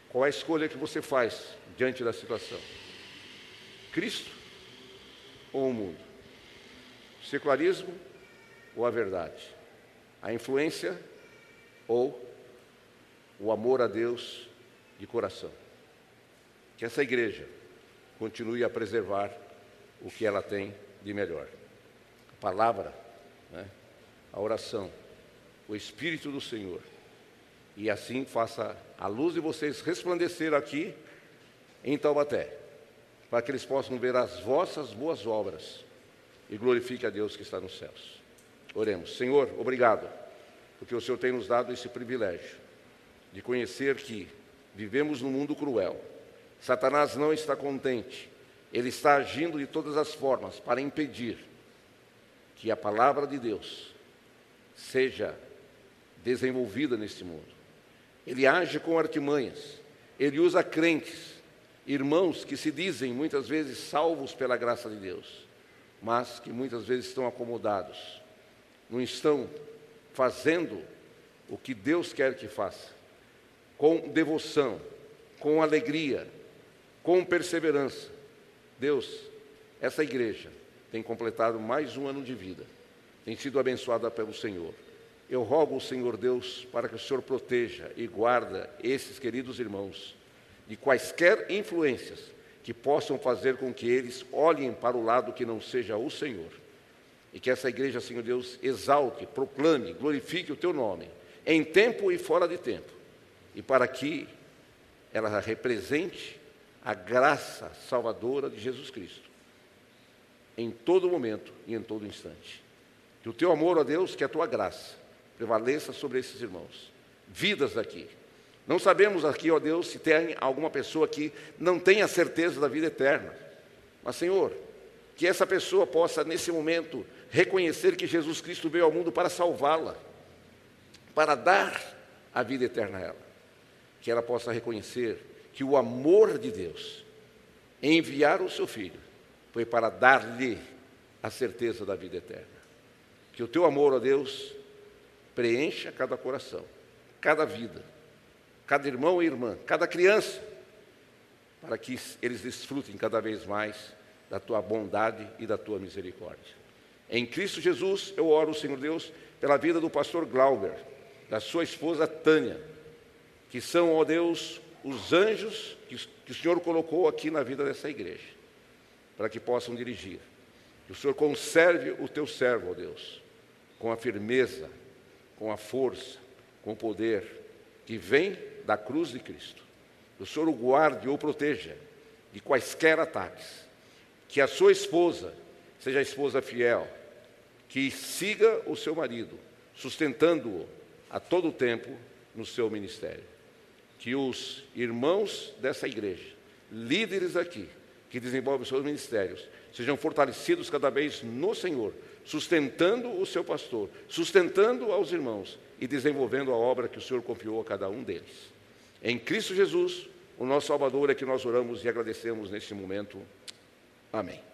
Qual a escolha que você faz diante da situação? Cristo ou o mundo? O secularismo ou a verdade? A influência ou o amor a Deus de coração. Que essa igreja continue a preservar o que ela tem de melhor. A palavra, né? a oração, o Espírito do Senhor. E assim faça a luz de vocês resplandecer aqui em Taubaté, para que eles possam ver as vossas boas obras e glorifique a Deus que está nos céus. Oremos. Senhor, obrigado, porque o Senhor tem nos dado esse privilégio de conhecer que vivemos num mundo cruel. Satanás não está contente, ele está agindo de todas as formas para impedir que a palavra de Deus seja desenvolvida neste mundo. Ele age com artimanhas, ele usa crentes, irmãos que se dizem muitas vezes salvos pela graça de Deus, mas que muitas vezes estão acomodados, não estão fazendo o que Deus quer que faça, com devoção, com alegria, com perseverança. Deus, essa igreja tem completado mais um ano de vida, tem sido abençoada pelo Senhor. Eu rogo ao Senhor Deus para que o Senhor proteja e guarda esses queridos irmãos de quaisquer influências que possam fazer com que eles olhem para o lado que não seja o Senhor. E que essa igreja, Senhor Deus, exalte, proclame, glorifique o teu nome, em tempo e fora de tempo. E para que ela represente a graça salvadora de Jesus Cristo, em todo momento e em todo instante. Que o teu amor, ó Deus, que a tua graça, prevaleça sobre esses irmãos. Vidas aqui. Não sabemos aqui, ó Deus, se tem alguma pessoa que não tenha certeza da vida eterna. Mas, Senhor, que essa pessoa possa, nesse momento, reconhecer que Jesus Cristo veio ao mundo para salvá-la, para dar a vida eterna a ela. Que ela possa reconhecer que o amor de Deus em enviar o seu filho foi para dar-lhe a certeza da vida eterna. Que o teu amor, ó Deus, preencha cada coração, cada vida, cada irmão e irmã, cada criança, para que eles desfrutem cada vez mais da tua bondade e da tua misericórdia. Em Cristo Jesus, eu oro, Senhor Deus, pela vida do pastor Glauber, da sua esposa Tânia, que são, ó Deus, os anjos que, que o Senhor colocou aqui na vida dessa igreja, para que possam dirigir. Que o Senhor conserve o teu servo, ó Deus, com a firmeza, com a força, com o poder que vem da cruz de Cristo. O Senhor o guarde ou proteja de quaisquer ataques. Que a sua esposa seja a esposa fiel, que siga o seu marido, sustentando-o a todo tempo no seu ministério. Que os irmãos dessa igreja, líderes aqui, que desenvolvem seus ministérios, sejam fortalecidos cada vez no Senhor, sustentando o seu pastor, sustentando aos irmãos e desenvolvendo a obra que o Senhor confiou a cada um deles. Em Cristo Jesus, o nosso Salvador, é que nós oramos e agradecemos neste momento. Amém.